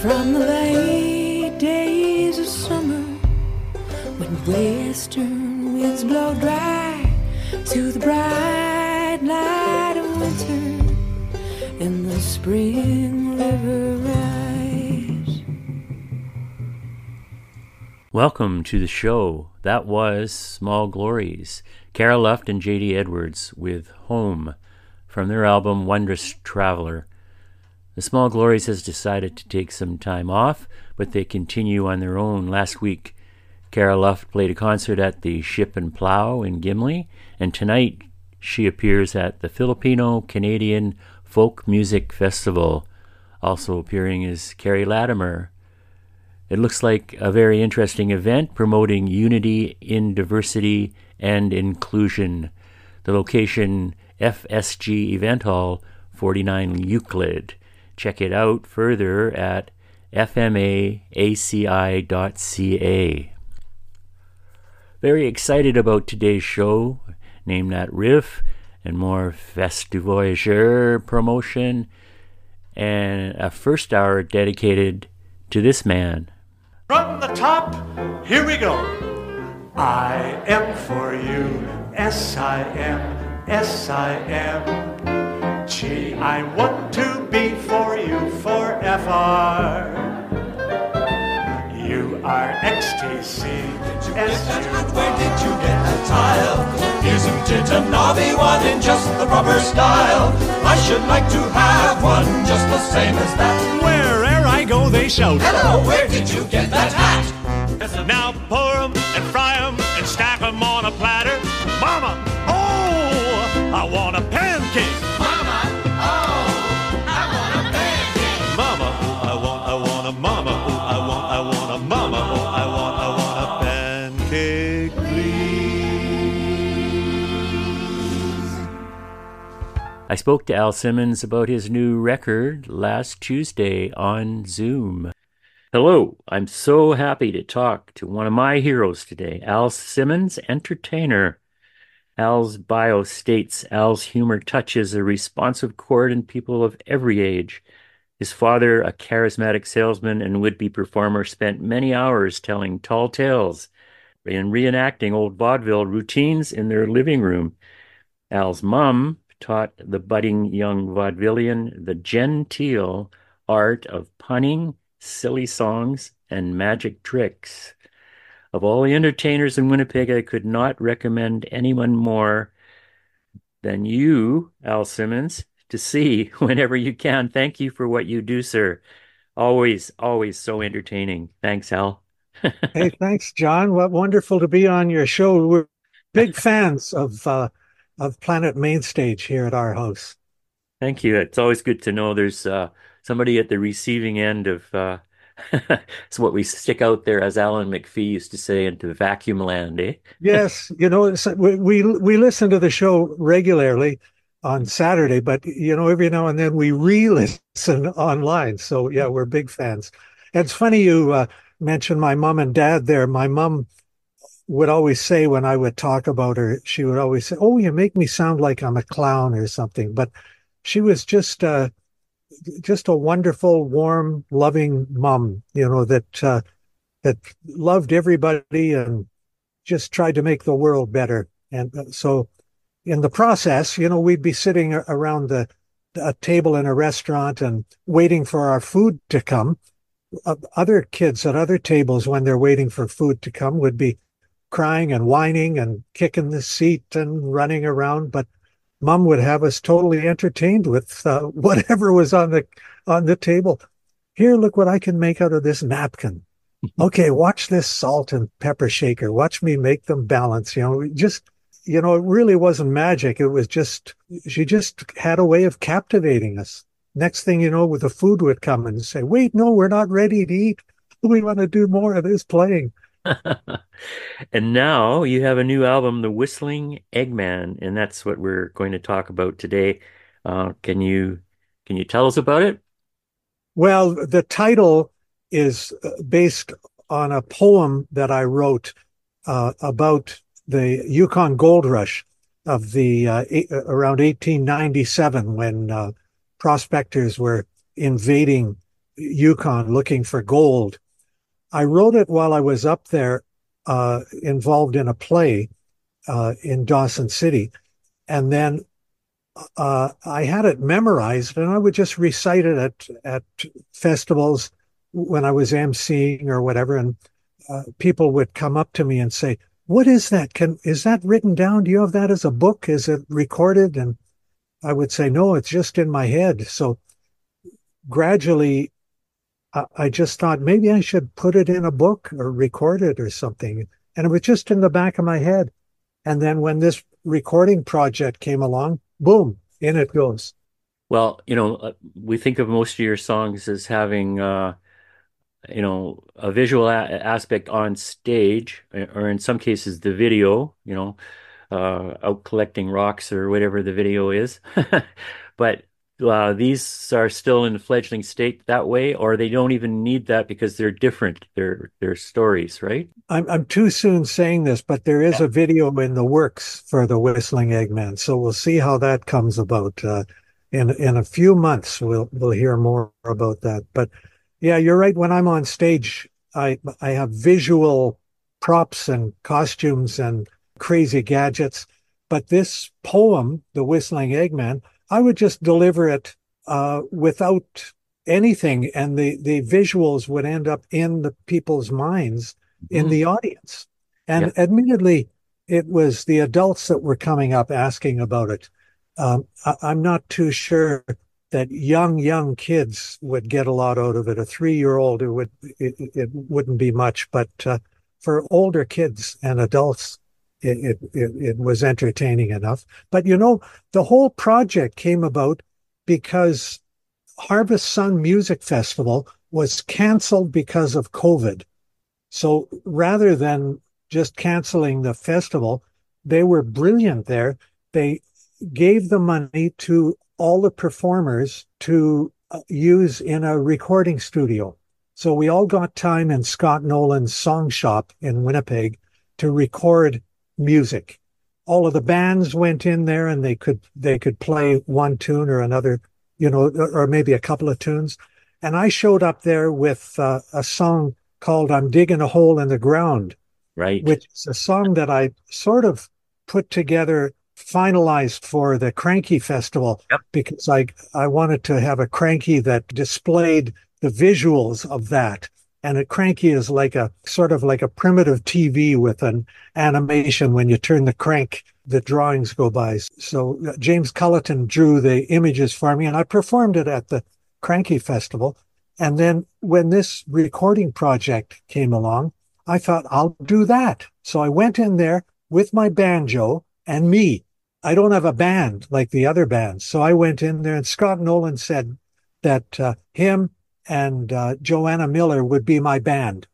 From the late days of summer when western winds blow dry to the bright light of winter and the spring river rise. Welcome to the show. That was Small Glories, Cara Luft and JD Edwards with Home from their album Wondrous Traveler. The Small Glories has decided to take some time off, but they continue on their own. Last week, Cara Luft played a concert at the Ship and Plow in Gimli, and tonight she appears at the Filipino Canadian Folk Music Festival. Also appearing is Carrie Latimer. It looks like a very interesting event promoting unity in diversity and inclusion. The location FSG Event Hall, 49 Euclid. Check it out further at fmaaci.ca. Very excited about today's show. Name that riff and more Festi Voyageur promotion and a first hour dedicated to this man. From the top, here we go. I am for you, S I M, S I M. G, I want to be for you forever. You are XTC, SU. Where did you get that tile? Isn't it a knobby one in just the proper style? I should like to have one just the same as that. Where'er I go, they shout. Hello, where did you get that hat? Now pour 'em and fry 'em and stack 'em on a platter. I spoke to Al Simmons about his new record last Tuesday on Zoom. Hello, I'm so happy to talk to one of my heroes today, Al Simmons, entertainer. Al's bio states Al's humor touches a responsive chord in people of every age. His father, a charismatic salesman and would be performer, spent many hours telling tall tales and reenacting old vaudeville routines in their living room. Al's mom taught the budding young vaudevillian the genteel art of punning, silly songs, and magic tricks. Of all the entertainers in Winnipeg, I could not recommend anyone more than you, Al Simmons, to see whenever you can. Thank you for what you do, sir. Always, always so entertaining. Thanks, Al. hey, thanks, John. What wonderful to be on your show. We're big fans of uh, of Planet Mainstage here at our house. Thank you. It's always good to know there's uh, somebody at the receiving end of uh, it's what we stick out there, as Allan McFee used to say, into vacuum land, eh? yes, you know, we, we we listen to the show regularly on Saturday, but you know, every now and then we re-listen online. So yeah, we're big fans. And it's funny you uh, mentioned my mom and dad there. My mom would always say when I would talk about her, she would always say, "Oh, you make me sound like I'm a clown or something." But she was just uh, just a wonderful, warm, loving mom. You know that uh, that loved everybody and just tried to make the world better. And uh, so in the process, you know, we'd be sitting around the a table in a restaurant and waiting for our food to come. Other kids at other tables, when they're waiting for food to come, would be crying and whining and kicking the seat and running around. But mom would have us totally entertained with uh, whatever was on the on the table. Here, look what I can make out of this napkin. Okay, watch this salt and pepper shaker. Watch me make them balance. You know, just you know, it really wasn't magic. It was just, she just had a way of captivating us. Next thing you know, with the food would come and say, wait, no, we're not ready to eat. We want to do more of this playing. and now you have a new album, The Whistling Eggman, and that's what we're going to talk about today. Uh, can you can you tell us about it? Well, the title is uh, based on a poem that I wrote uh, about the Yukon Gold Rush of the uh, eight, uh, around 1897 when uh, prospectors were invading Yukon looking for gold. I wrote it while I was up there, uh, involved in a play uh, in Dawson City, and then uh, I had it memorized, and I would just recite it at at festivals when I was emceeing or whatever, and people would come up to me and say, what is that? Can is that written down? Do you have that as a book? Is it recorded? And I would say, no, it's just in my head. So gradually, I, just thought maybe I should put it in a book or record it or something. And it was just in the back of my head. And then when this recording project came along, boom, in it goes. Well, you know, uh, we think of most of your songs as having uh, you know a visual a- aspect on stage or in some cases the video you know uh, out collecting rocks or whatever the video is but uh, these are still in the fledgling state that way or they don't even need that because they're different they're they're stories right i'm, I'm too soon saying this but there is a video in the works for the whistling eggman so we'll see how that comes about uh, in in a few months we'll we'll hear more about that but yeah, you're right. When I'm on stage, I I have visual props and costumes and crazy gadgets. But this poem, The Whistling Eggman, I would just deliver it uh, without anything, and the the visuals would end up in the people's minds in mm. the audience. And admittedly, it was the adults that were coming up asking about it. Um, I, I'm not too sure that young young kids would get a lot out of it. A three year old it would it, it wouldn't be much, but uh, for older kids and adults, it, it it was entertaining enough. But you know, the whole project came about because Harvest Sun Music Festival was canceled because of COVID. So rather than just canceling the festival, they were brilliant there. They gave the money to all the performers to uh, use in a recording studio. So we all got time in Scott Nolan's song shop in Winnipeg to record music. All of the bands went in there and they could they could play one tune or another, you know, or maybe a couple of tunes. And I showed up there with uh, a song called "I'm Digging a Hole in the Ground," right? Which is a song that I sort of put together finalized for the Cranky Festival yep. because I I wanted to have a Cranky that displayed the visuals of that. And a Cranky is like a sort of like a primitive TV with an animation. When you turn the crank, the drawings go by. So uh, James Culleton drew the images for me, and I performed it at the Cranky Festival. And then when this recording project came along, I thought I'll do that. So I went in there with my banjo and me I don't have a band like the other bands. So I went in there and Scott Nolan said that uh, him and uh, Joanna Miller would be my band.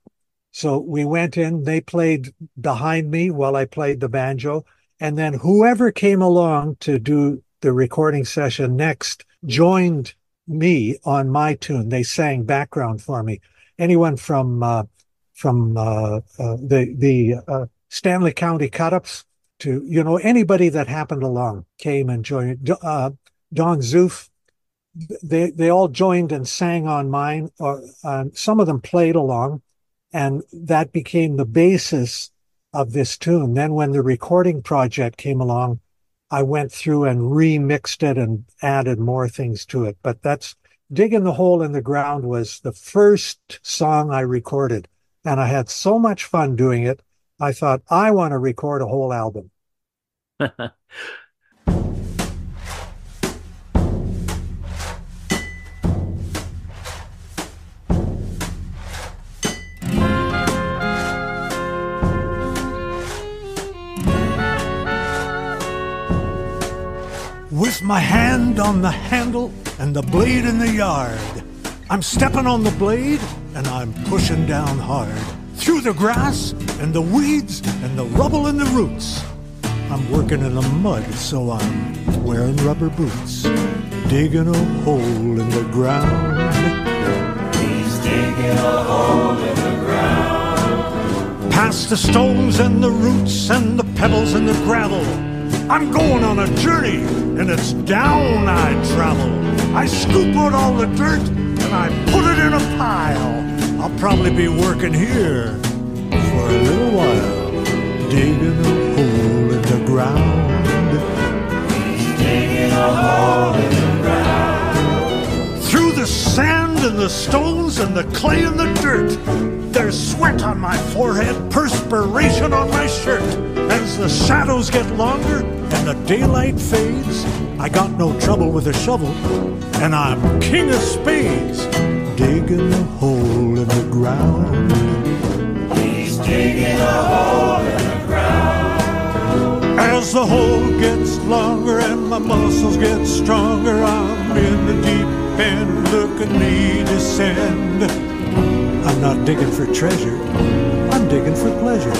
So we went in, they played behind me while I played the banjo. And then whoever came along to do the recording session next joined me on my tune. They sang background for me. Anyone from, uh, from, uh, uh, the, the, uh, Stanley County cut-ups, to, you know, anybody that happened along came and joined. Uh, Don Zueff, they they all joined and sang on mine, or uh, some of them played along, and that became the basis of this tune. Then, when the recording project came along, I went through and remixed it and added more things to it. But that's digging the hole in the ground was the first song I recorded, and I had so much fun doing it. I thought I want to record a whole album. With my hand on the handle and the blade in the yard, I'm stepping on the blade and I'm pushing down hard through the grass and the weeds and the rubble and the roots. I'm working in the mud, so I'm wearing rubber boots, digging a hole in the ground. He's digging a hole in the ground. Past the stones and the roots and the pebbles and the gravel. I'm going on a journey, and it's down I travel. I scoop out all the dirt and I put it in a pile. I'll probably be working here for a little while, digging a hole in the ground. Digging a hole and the stones and the clay and the dirt, there's sweat on my forehead, perspiration on my shirt. As the shadows get longer and the daylight fades, I got no trouble with a shovel, and I'm king of spades, digging a hole in the ground. He's digging a hole in the ground. As the hole gets longer and my muscles get stronger, I'm in the deep end. Look at me descend. I'm not digging for treasure, I'm digging for pleasure.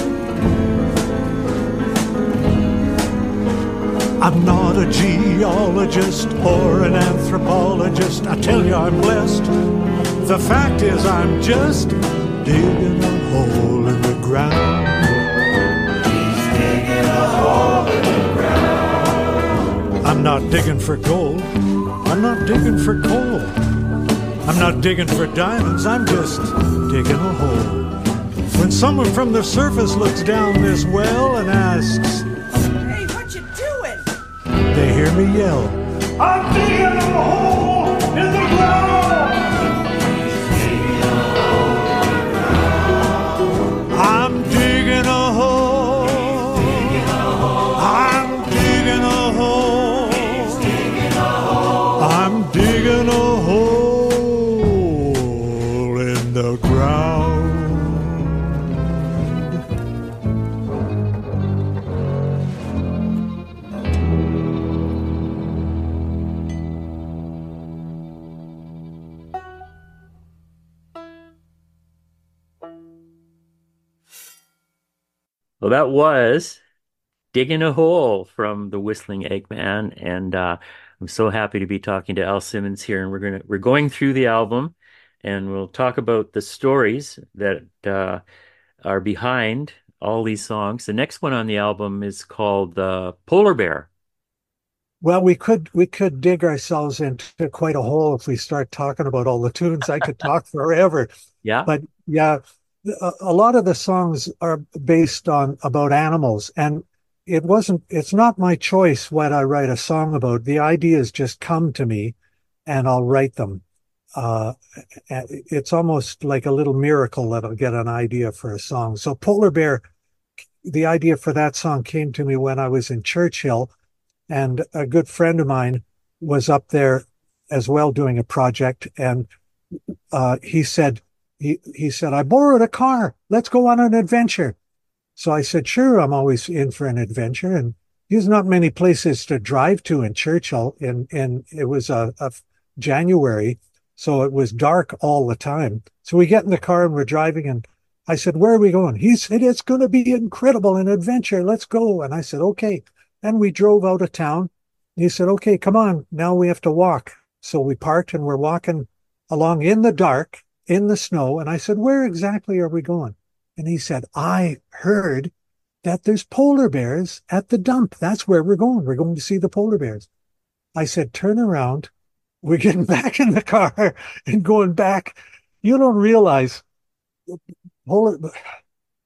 I'm not a geologist or an anthropologist. I tell you, I'm blessed. The fact is, I'm just digging a hole in the ground. He's digging a hole in the ground. I'm not digging for gold. I'm not digging for coal. I'm not digging for diamonds. I'm just digging a hole. When someone from the surface looks down this well and asks, Hey, what you doing? they hear me yell, I'm digging a hole that was Digging a Hole from the Whistling Eggman. And uh, I'm so happy to be talking to Al Simmons here. And we're gonna we're going through the album and we'll talk about the stories that uh, are behind all these songs. The next one on the album is called uh, Polar Bear. Well, we could we could dig ourselves into quite a hole if we start talking about all the tunes. I could talk forever. Yeah. But yeah, a, lot of the songs are based on about animals, and it wasn't. It's not my choice what I write a song about. The ideas just come to me, and I'll write them. Uh, it's almost like a little miracle that I'll get an idea for a song. So Polar Bear, the idea for that song came to me when I was in Churchill, and a good friend of mine was up there as well doing a project, and uh, he said, he, he said, I borrowed a car. Let's go on an adventure. So I said, sure, I'm always in for an adventure. And there's not many places to drive to in Churchill. And, and it was a, a January. So it was dark all the time. So we get in the car and we're driving and I said, where are we going? He said, it's going to be incredible, an adventure. Let's go. And I said, okay. And we drove out of town. He said, okay, come on. Now we have to walk. So we parked and we're walking along in the dark in the snow. And I said, where exactly are we going? And he said, I heard that there's polar bears at the dump. That's where we're going. We're going to see the polar bears. I said, turn around. We're getting back in the car and going back. You don't realize polar.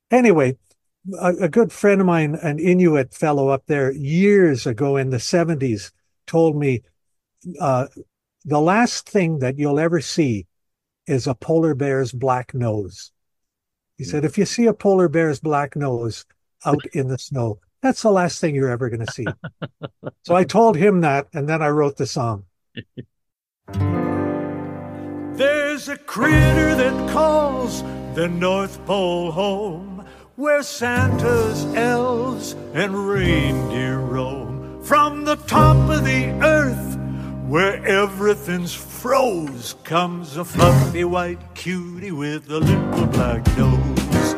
Anyway, a, a good friend of mine, an Inuit fellow up there years ago in the 70s told me, uh, the last thing that you'll ever see is a polar bear's black nose. He said, if you see a polar bear's black nose out in the snow, that's the last thing you're ever going to see. so I told him that, and then I wrote the song. There's a critter that calls the North Pole home, where Santa's elves and reindeer roam. From the top of the earth, where everything's froze, comes a fluffy white cutie with a little black nose.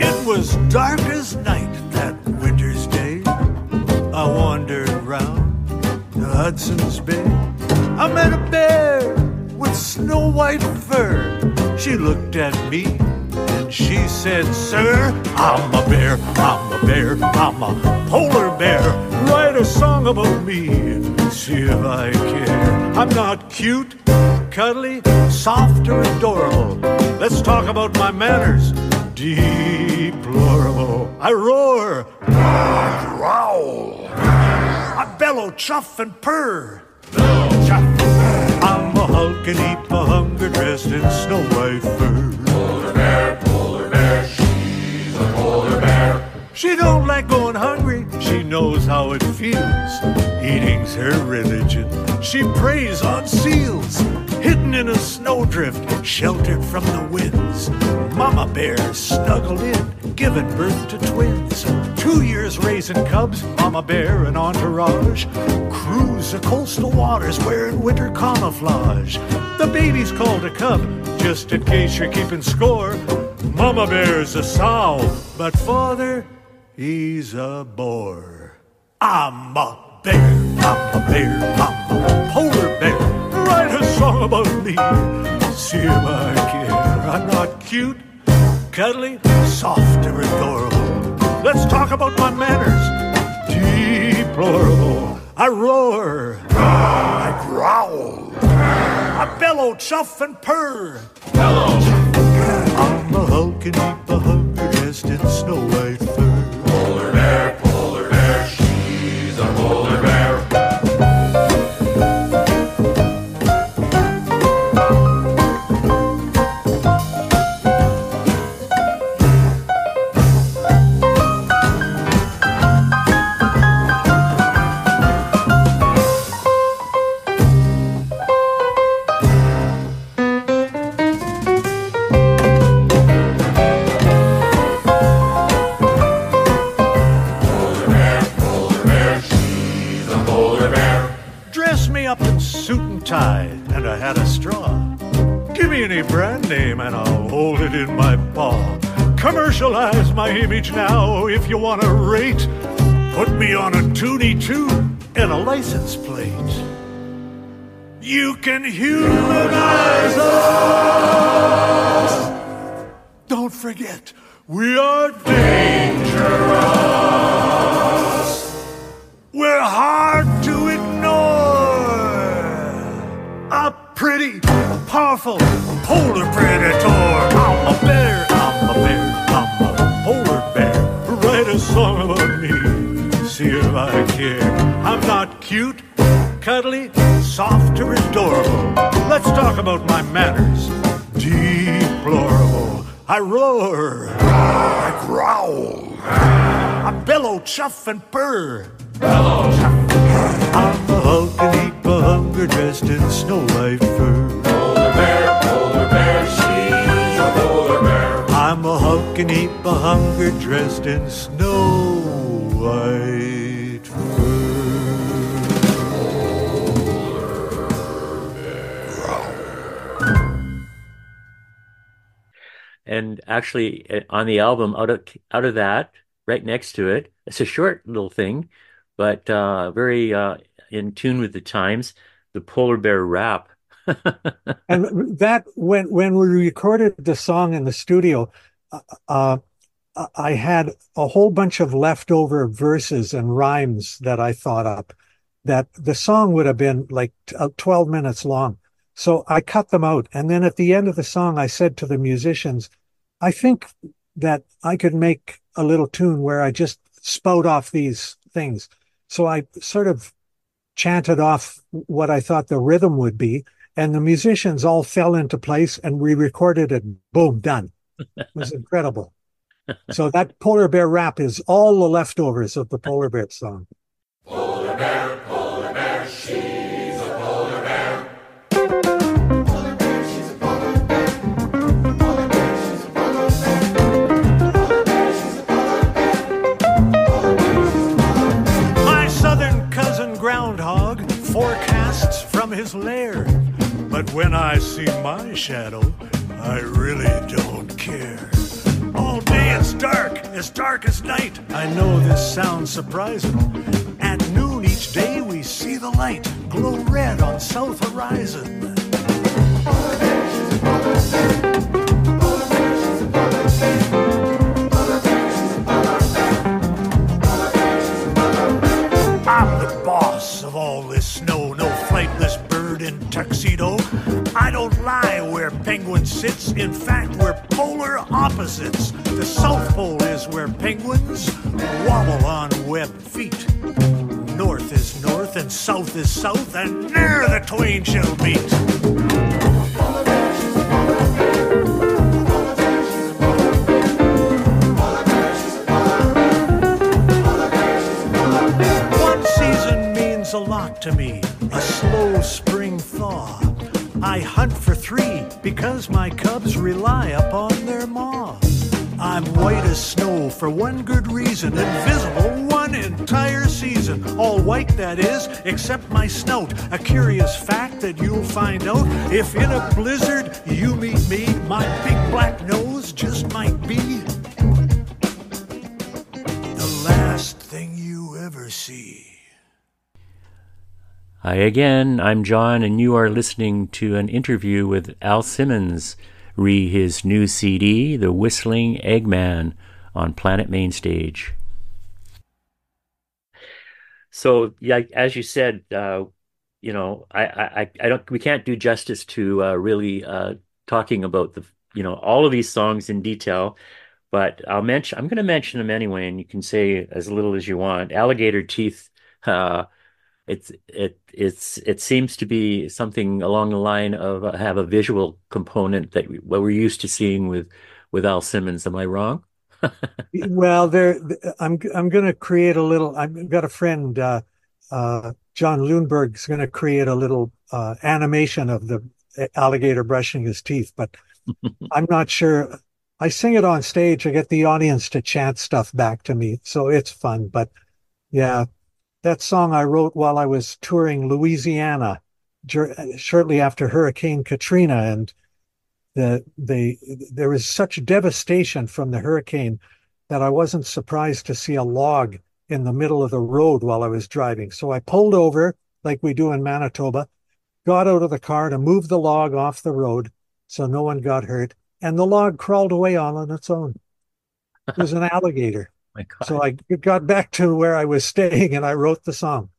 It was dark as night that winter's day. I wandered around the Hudson's Bay. I met a bear with snow white fur. She looked at me she said, Sir, I'm a bear, I'm a bear, I'm a polar bear. Write a song about me, see if I care. I'm not cute, cuddly, soft, or adorable. Let's talk about my manners, deplorable. I roar, I growl, I bellow, chuff, and purr. Chuff. I'm a hulk and eat my hunger dressed in snow white fur. She don't like going hungry. She knows how it feels. Eating's her religion. She preys on seals, hidden in a snowdrift, sheltered from the winds. Mama bear snuggled in, giving birth to twins. Two years raising cubs, Mama bear and entourage cruise the coastal waters wearing winter camouflage. The baby's called a cub, just in case you're keeping score. Mama bear's a sow, but father, he's a boar. I'm a bear, I'm a bear, I'm a polar bear. Write a song about me, see if I care. I'm not cute, cuddly, soft, or adorable. Let's talk about my manners, deplorable. I roar, I growl, I bellow, chuff, and purr. Bellow. I'm a hulk and eat the hunger dressed in snow white commercialize my image now if you want to rate. Put me on a toonie too and a license plate. You can humanize us. Don't forget, we are dangerous. We're hard to ignore. A pretty, powerful polar predator. I'm a bear, song about me, see if I care. I'm not cute, cuddly, soft, or adorable. Let's talk about my manners. Deplorable. I roar, I growl, I bellow, chuff, and purr. Bellow, chuff. I'm a hulk and hunger dressed in snow white fur. I'm a and hunger dressed in snow white fur. And actually, uh, on the album, out of out of that, right next to it, it's a short little thing, but uh, very uh, in tune with the times. The polar bear rap. and that when when we recorded the song in the studio, uh, I had a whole bunch of leftover verses and rhymes that I thought up. That the song would have been like uh, 12 minutes long. So I cut them out. And then at the end of the song, I said to the musicians, I think that I could make a little tune where I just spout off these things. So I sort of chanted off what I thought the rhythm would be. And the musicians all fell into place and we recorded it. Boom, done. It was incredible. So that polar bear rap is all the leftovers of the polar bear song. Polar bear, polar bear, she's a polar bear. Polar bear, she's a polar bear. Polar bear, she's a polar bear. Polar bear, she's a polar bear, polar bear, she's a polar bear. My southern cousin groundhog forecasts from his lair. But when I see my shadow, I really don't care. All day it's dark, as dark as night. I know this sounds surprising. At noon each day we see the light glow red on south horizon. I'm the boss of all this snow, no flightless bird in tuxedo. I don't lie where penguin sits. In fact, we're polar opposites. The South Pole is where penguins wobble on webbed feet. North is north and south is south, and ne'er the twain shall meet. One season means a lot to me, a slow spring thaw. I hunt for three because my cubs rely upon their maw. I'm white as snow for one good reason, invisible one entire season. All white, that is, except my snout. A curious fact that you'll find out if in a blizzard you meet me. My big black nose just might be the last thing you ever see. Hi again, I'm John, and you are listening to an interview with Al Simmons, re his new CD, The Whistling Eggman, on Planet Mainstage. So, yeah, as you said, uh, you know, I, I, I don't, we can't do justice to uh, really uh, talking about the, you know, all of these songs in detail. But I'll mention, I'm going to mention them anyway, and you can say as little as you want. Alligator Teeth. Uh, it's it it's it seems to be something along the line of uh, have a visual component that we, what we're used to seeing with with Al Simmons. Am I wrong? Well, there, I'm I'm going to create a little. I've got a friend, uh, uh, John Lundberg's going to create a little uh, animation of the alligator brushing his teeth, but I'm not sure. I sing it on stage. I get the audience to chant stuff back to me, so it's fun. But yeah, that song I wrote while I was touring Louisiana shortly after Hurricane Katrina, and the the there was such devastation from the hurricane that I wasn't surprised to see a log in the middle of the road while I was driving. So I pulled over like we do in Manitoba, got out of the car to move the log off the road so no one got hurt, and the log crawled away all on its own. It was an alligator. My God. So I got back to where I was staying and I wrote the song.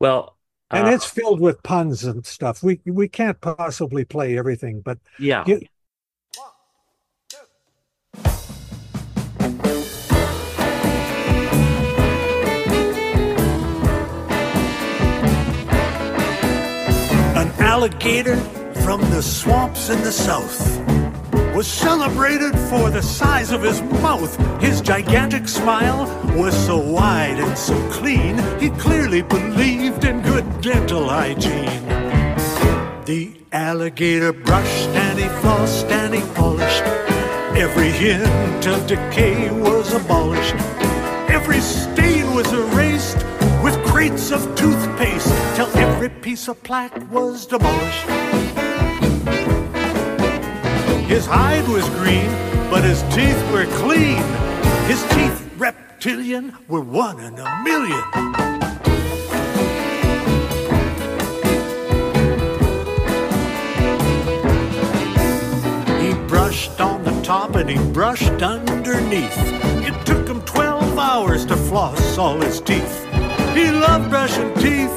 well, And uh, it's filled with puns and stuff. We we can't possibly play everything, but yeah. you- An alligator from the swamps in the south was celebrated for the size of his mouth. His gigantic smile was so wide and so clean, he clearly believed in good dental hygiene. The alligator brushed and he flossed and he polished. Every hint of decay was abolished. Every stain was erased with crates of toothpaste till every piece of plaque was demolished. His hide was green, but his teeth were clean. His teeth, reptilian, were one in a million. He brushed on the top and he brushed underneath. It took him 12 hours to floss all his teeth. He loved brushing teeth,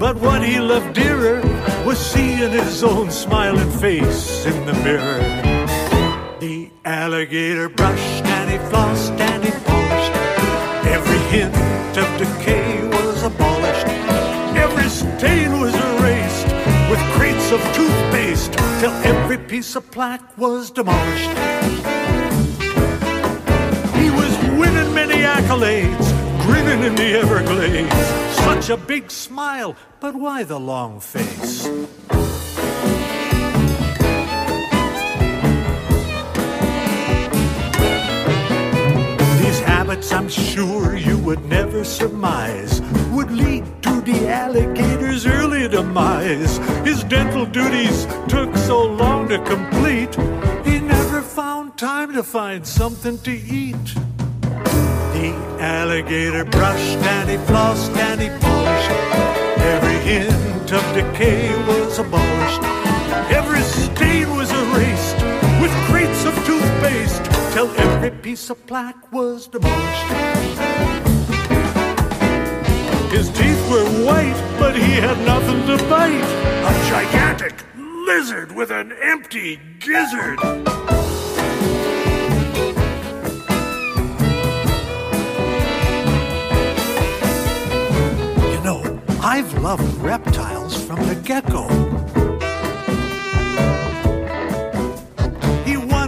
but what he loved dearer was seeing his own smiling face in the mirror. Alligator brushed and he flossed and he polished. Every hint of decay was abolished. Every stain was erased with crates of toothpaste till every piece of plaque was demolished. He was winning many accolades, grinning in the Everglades. Such a big smile, but why the long face? Habits, I'm sure you would never surmise, would lead to the alligator's early demise. His dental duties took so long to complete, he never found time to find something to eat. The alligator brushed and he flossed and he polished. Every hint of decay was abolished. Every stain was erased with crates of toothpaste till every piece of plaque was demolished. His teeth were white, but he had nothing to bite. A gigantic lizard with an empty gizzard. You know, I've loved reptiles from the get go.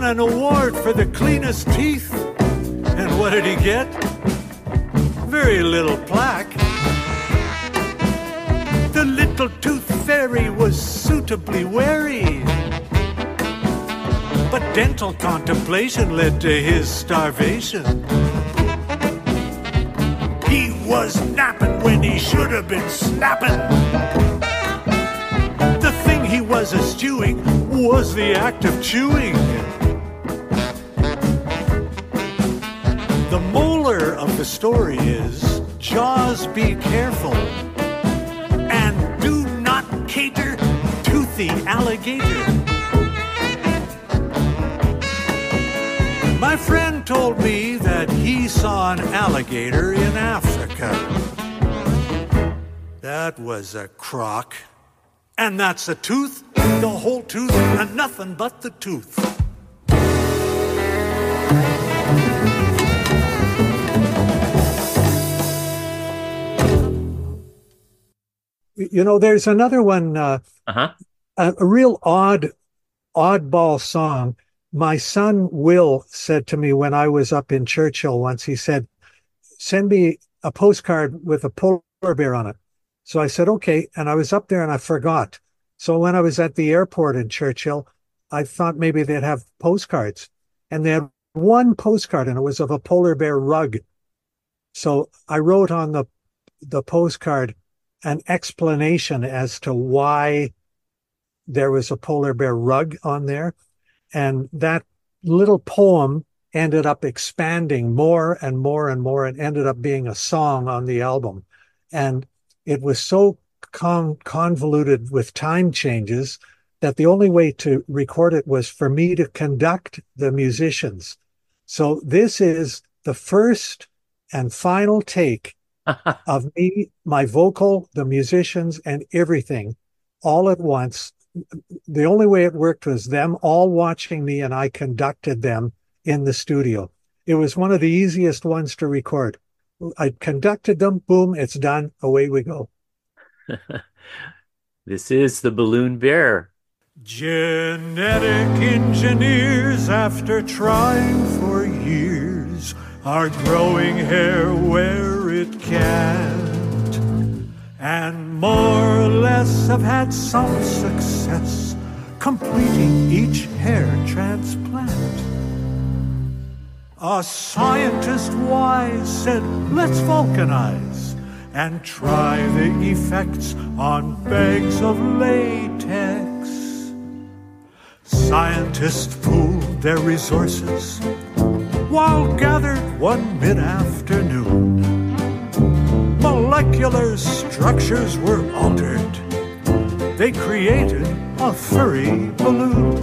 An award for the cleanest teeth. And what did he get? Very little plaque. The little tooth fairy was suitably wary. But dental contemplation led to his starvation. He was napping when he should have been snapping. The thing he was eschewing was the act of chewing. The story is Jaws, be careful and do not cater to the alligator. My friend told me that he saw an alligator in Africa. That was a crock. And that's a tooth, the whole tooth, and nothing but the tooth. You know, there's another one, uh, Uh-huh. a, a real odd, oddball song. My son Will said to me when I was up in Churchill once, he said, send me a postcard with a polar bear on it. So I said, okay. And I was up there and I forgot. So when I was at the airport in Churchill, I thought maybe they'd have postcards. And they had one postcard and it was of a polar bear rug. So I wrote on the the postcard an explanation as to why there was a polar bear rug on there. And that little poem ended up expanding more and more and more and ended up being a song on the album. And it was so con- convoluted with time changes that the only way to record it was for me to conduct the musicians. So this is the first and final take of me, my vocal, the musicians, and everything all at once. The only way it worked was them all watching me and I conducted them in the studio. It was one of the easiest ones to record. I conducted them, boom, it's done, away we go. this is the Balloon Bear. Genetic engineers, after trying for years, are growing hair where it can't, and more or less have had some success completing each hair transplant. A scientist wise said, let's vulcanize and try the effects on bags of latex. Scientists pooled their resources while gathered one mid afternoon. Molecular structures were altered. They created a furry balloon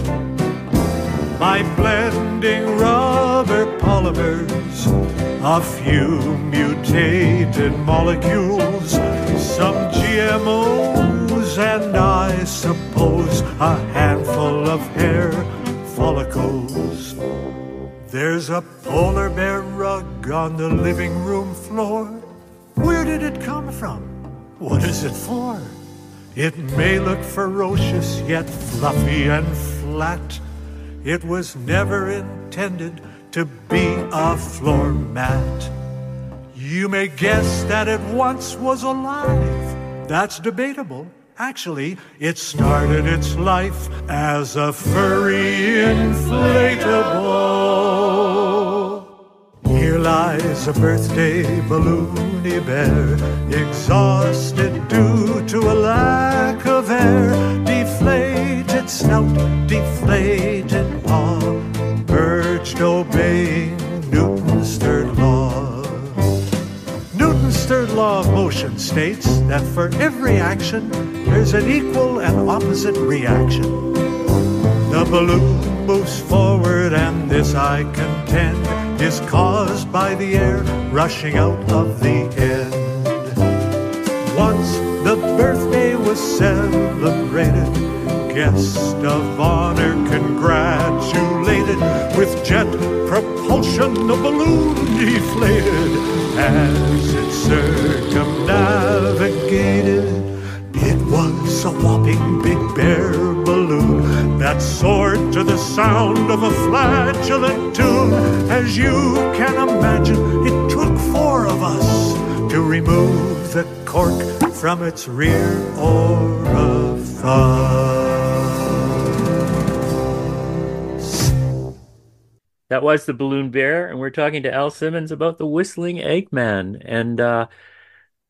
by blending rubber polymers, a few mutated molecules, some GMOs, and I suppose a handful of hair follicles. There's a polar bear rug on the living room floor. Where did it come from? What is it for? It may look ferocious, yet fluffy and flat. It was never intended to be a floor mat. You may guess that it once was alive. That's debatable. Actually, it started its life as a furry inflatable. Here lies a birthday balloony bear, exhausted due to a lack of air. Deflated snout, deflated paw, urged obeying Newton's third. Third law of motion states that for every action, there's an equal and opposite reaction. The balloon moves forward, and this I contend is caused by the air rushing out of the end. Once the birthday was celebrated, guest of honor congratulated with jet propulsion, the balloon deflated as it circumnavigated. It was a whopping big bear balloon that soared to the sound of a flatulent tune. As you can imagine, it took four of us to remove the cork from its rear orifice. That was the Balloon Bear, and we're talking to Al Simmons about the Whistling Eggman, and uh,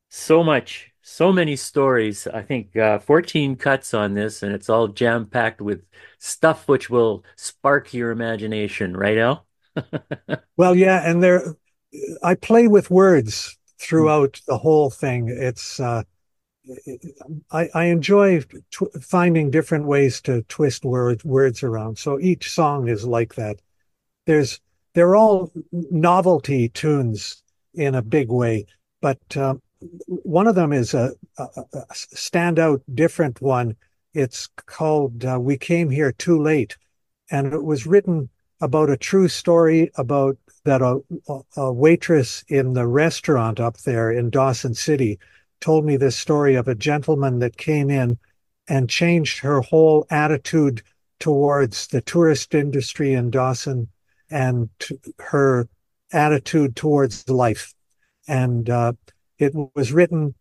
so much, so many stories. I think uh, 14 cuts on this, and it's all jam packed with stuff which will spark your imagination, right, Al? Well, yeah, and there, I play with words throughout the whole thing. It's, uh, I, I enjoy tw- finding different ways to twist word, words around. So each song is like that. There's, they're all novelty tunes in a big way, but um, one of them is a, a, a standout different one. It's called uh, We Came Here Too Late. And it was written about a true story about that a, a waitress in the restaurant up there in Dawson City told me this story of a gentleman that came in and changed her whole attitude towards the tourist industry in Dawson and her attitude towards life. And uh, it was written.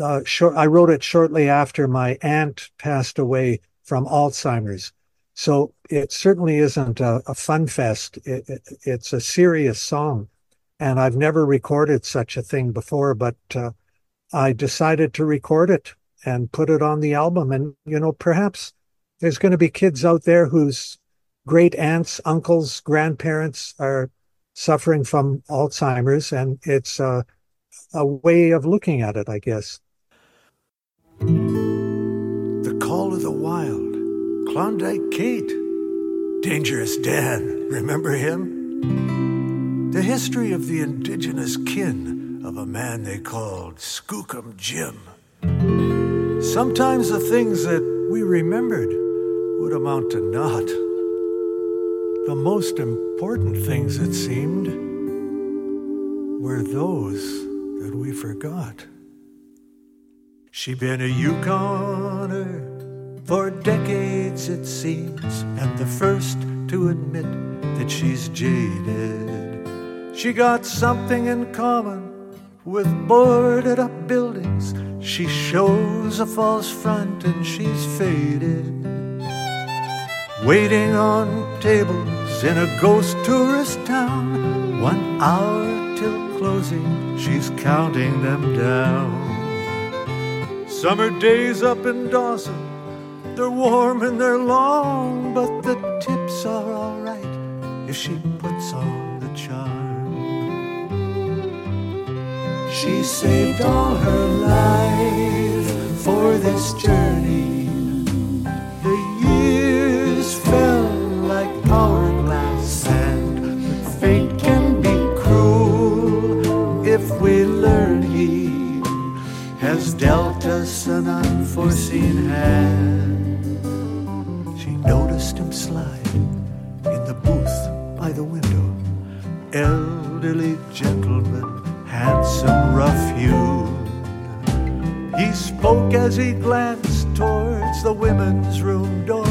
Uh, short, I wrote it shortly after my aunt passed away from Alzheimer's. So it certainly isn't a, a fun fest. It, it, it's a serious song. And I've never recorded such a thing before, but uh, I decided to record it and put it on the album. And, you know, perhaps there's going to be kids out there whose great aunts, uncles, grandparents are suffering from Alzheimer's. And it's a, way of looking at it, I guess. The Call of the Wild, Klondike Kate, Dangerous Dan, remember him? The history of the indigenous kin of a man they called Skookum Jim. Sometimes the things that we remembered would amount to naught. The most important things, it seemed, were those that we forgot. She been a Yukoner for decades, it seems, and the first to admit that she's jaded. She got something in common with boarded up buildings. She shows a false front and she's faded. Waiting on tables in a ghost tourist town, one hour till closing, she's counting them down. Summer days up in Dawson, they're warm and they're long, but the tips are alright if she puts on the charm. She saved all her life for this journey. An unforeseen hand. She noticed him slide in the booth by the window. Elderly gentleman, handsome, rough hewn. He spoke as he glanced towards the women's room door.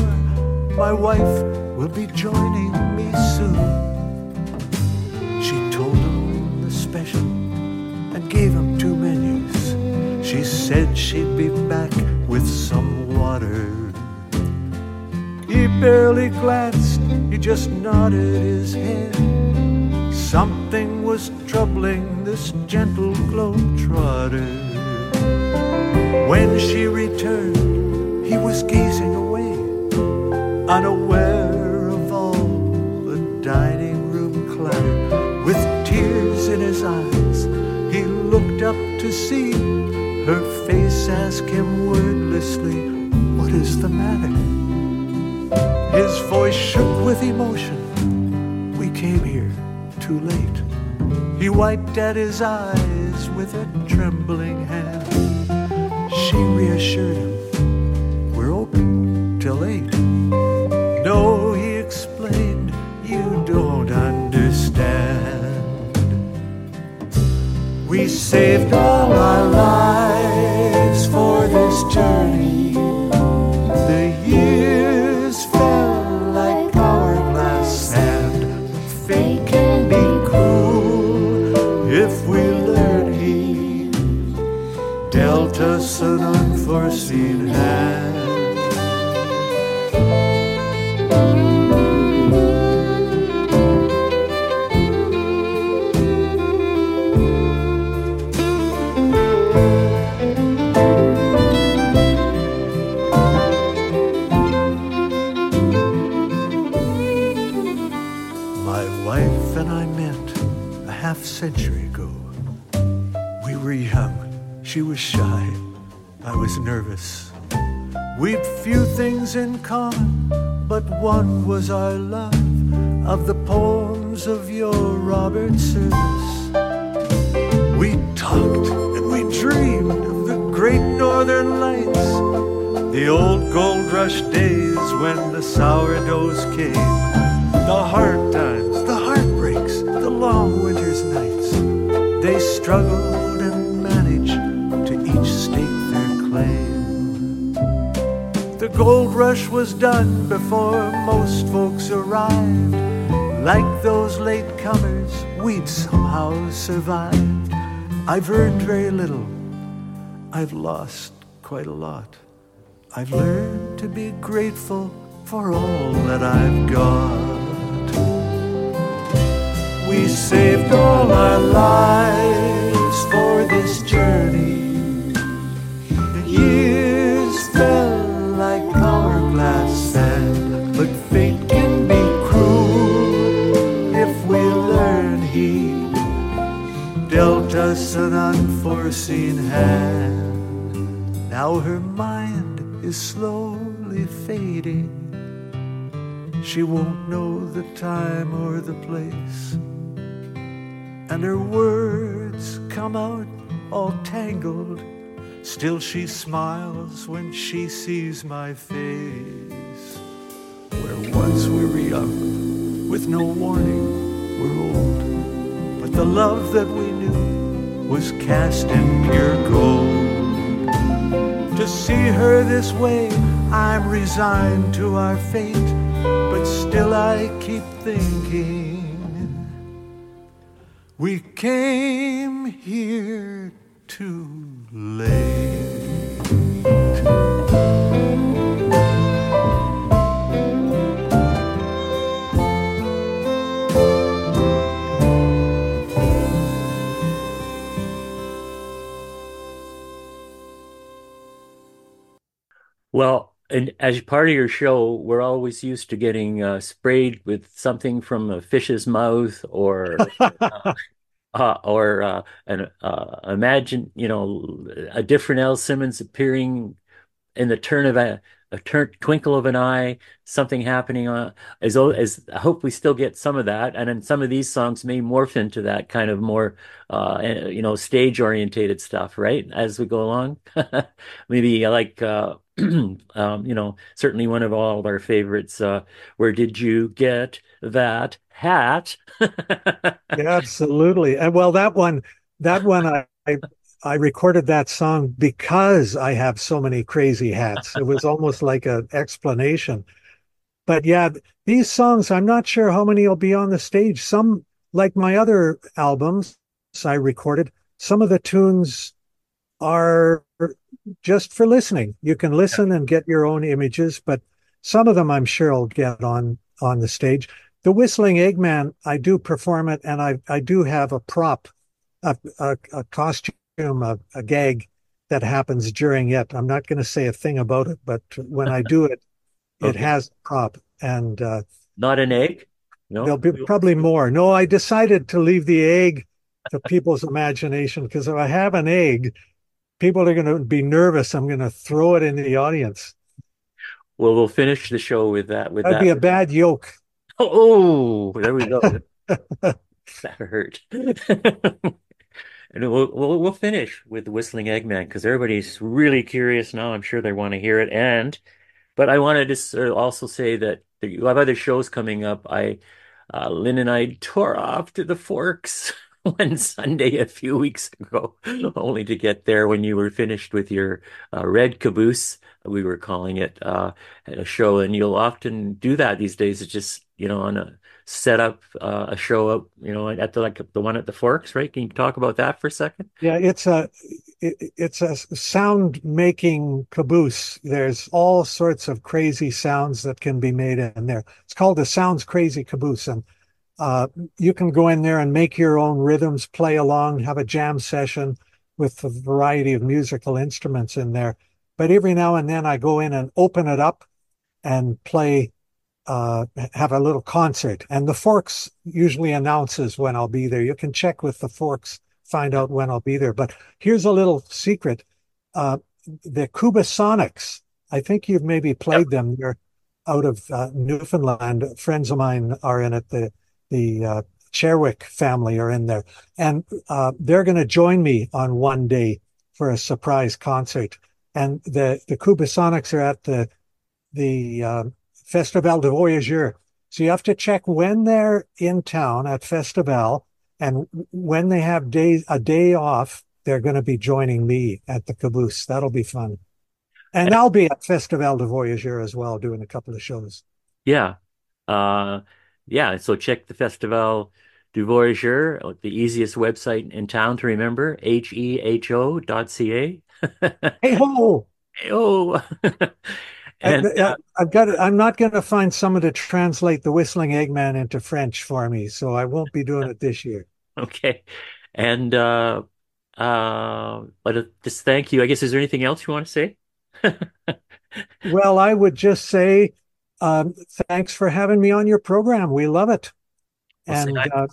My wife will be joining me soon. She told him the special and gave him two menus. She said she'd be back with some water. He barely glanced, he just nodded his head. Something was troubling this gentle globetrotter. When she returned, he was gazing away, unaware of all the dining room clatter. With tears in his eyes, he looked up to see face ask him wordlessly, What is the matter? His voice shook with emotion. We came here too late. He wiped at his eyes with a trembling hand. She reassured him, We're open till eight. No, he explained, You don't understand. We saved all our lives an unforeseen hand. My wife and I met a half century ago. We were young, she was shy, was nervous. We'd few things in common, but one was our love of the poems of your Robert Service. We talked and we dreamed of the great northern lights, the old gold rush days when the sourdoughs came, the hard times, the heartbreaks, the long winter's nights. They struggled gold rush was done before most folks arrived. Like those late comers, we'd somehow survived. I've earned very little, I've lost quite a lot. I've learned to be grateful for all that I've got. We saved all our lives for this journey. Unforeseen hand. Now her mind is slowly fading. She won't know the time or the place. And her words come out all tangled. Still she smiles when she sees my face. Where once we were young, with no warning, we're old. But the love that we knew was cast in pure gold. To see her this way, I'm resigned to our fate. But still I keep thinking. We came here too late. Well, and as part of your show, we're always used to getting uh, sprayed with something from a fish's mouth or uh, uh, or uh, an uh, imagine you know a different Al Simmons appearing in the turn of a, a turn, twinkle of an eye, something happening on as as I hope we still get some of that, and then some of these songs may morph into that kind of more uh, eh, you know stage orientated stuff, right? As we go along, maybe like. Uh, um, you know, certainly one of all of our favorites. Uh, where did you get that hat? yeah, absolutely. And well, that one, that one, I, I, I recorded that song because I have so many crazy hats. It was almost like an explanation. But yeah, these songs, I'm not sure how many will be on the stage. Some, like my other albums, I recorded, some of the tunes are just for listening. You can listen and get your own images, but some of them I'm sure I'll get on on the stage. The Whistling Eggman, I do perform it, and I I do have a prop, a a, a costume, a, a gag that happens during it. I'm not going to say a thing about it, but when I do it, okay. it has a prop and uh, not an egg. No, there'll be probably more. No, I decided to leave the egg to people's imagination because if I have an egg, people are going to be nervous. I'm going to throw it in the audience. Well, we'll finish the show with that. With That'd that. be a bad yoke. Oh, there we go. that hurt. and we'll, we'll we'll finish with Whistling Eggman because everybody's really curious now. I'm sure they want to hear it. And but I wanted to also say that you have other shows coming up. I uh, Lynn and I tore off to the Forks one Sunday a few weeks ago, only to get there when you were finished with your uh, red caboose, we were calling it, uh, a show. And you'll often do that these days. It's just, you know, on a set up uh, a show up, you know, at the like the one at the Forks, right? Can you talk about that for a second? Yeah, it's a it, it's a sound making caboose. There's all sorts of crazy sounds that can be made in there. It's called the Sounds Crazy Caboose, and uh, you can go in there and make your own rhythms, play along, have a jam session with a variety of musical instruments in there. But every now and then I go in and open it up and play, uh, have a little concert. And the Forks usually announces when I'll be there. You can check with the Forks, find out when I'll be there. But here's a little secret. Uh, the Kubasonics, I think you've maybe played yep. them. They're out of uh, Newfoundland. Friends of mine are in it. The the uh, Cherwick family are in there, and uh, they're going to join me on one day for a surprise concert. And the the Kubasonics are at the the uh, Festival de Voyageurs. So you have to check when they're in town at Festival, and when they have day a day off, they're going to be joining me at the caboose. That'll be fun. And I'll be at Festival de Voyageurs as well, doing a couple of shows. Yeah. Uh, yeah, so check the Festival du Voyageur, the easiest website in town to remember, H-E-H-O dot C-A. hey ho! Hey ho! and I, have got. I'm not going to find someone to translate the Whistling Eggman into French for me, so I won't be doing it this year. Okay, and uh, uh, but just thank you. I guess is there anything else you want to say? well, I would just say um, thanks for having me on your program. We love it. and uh,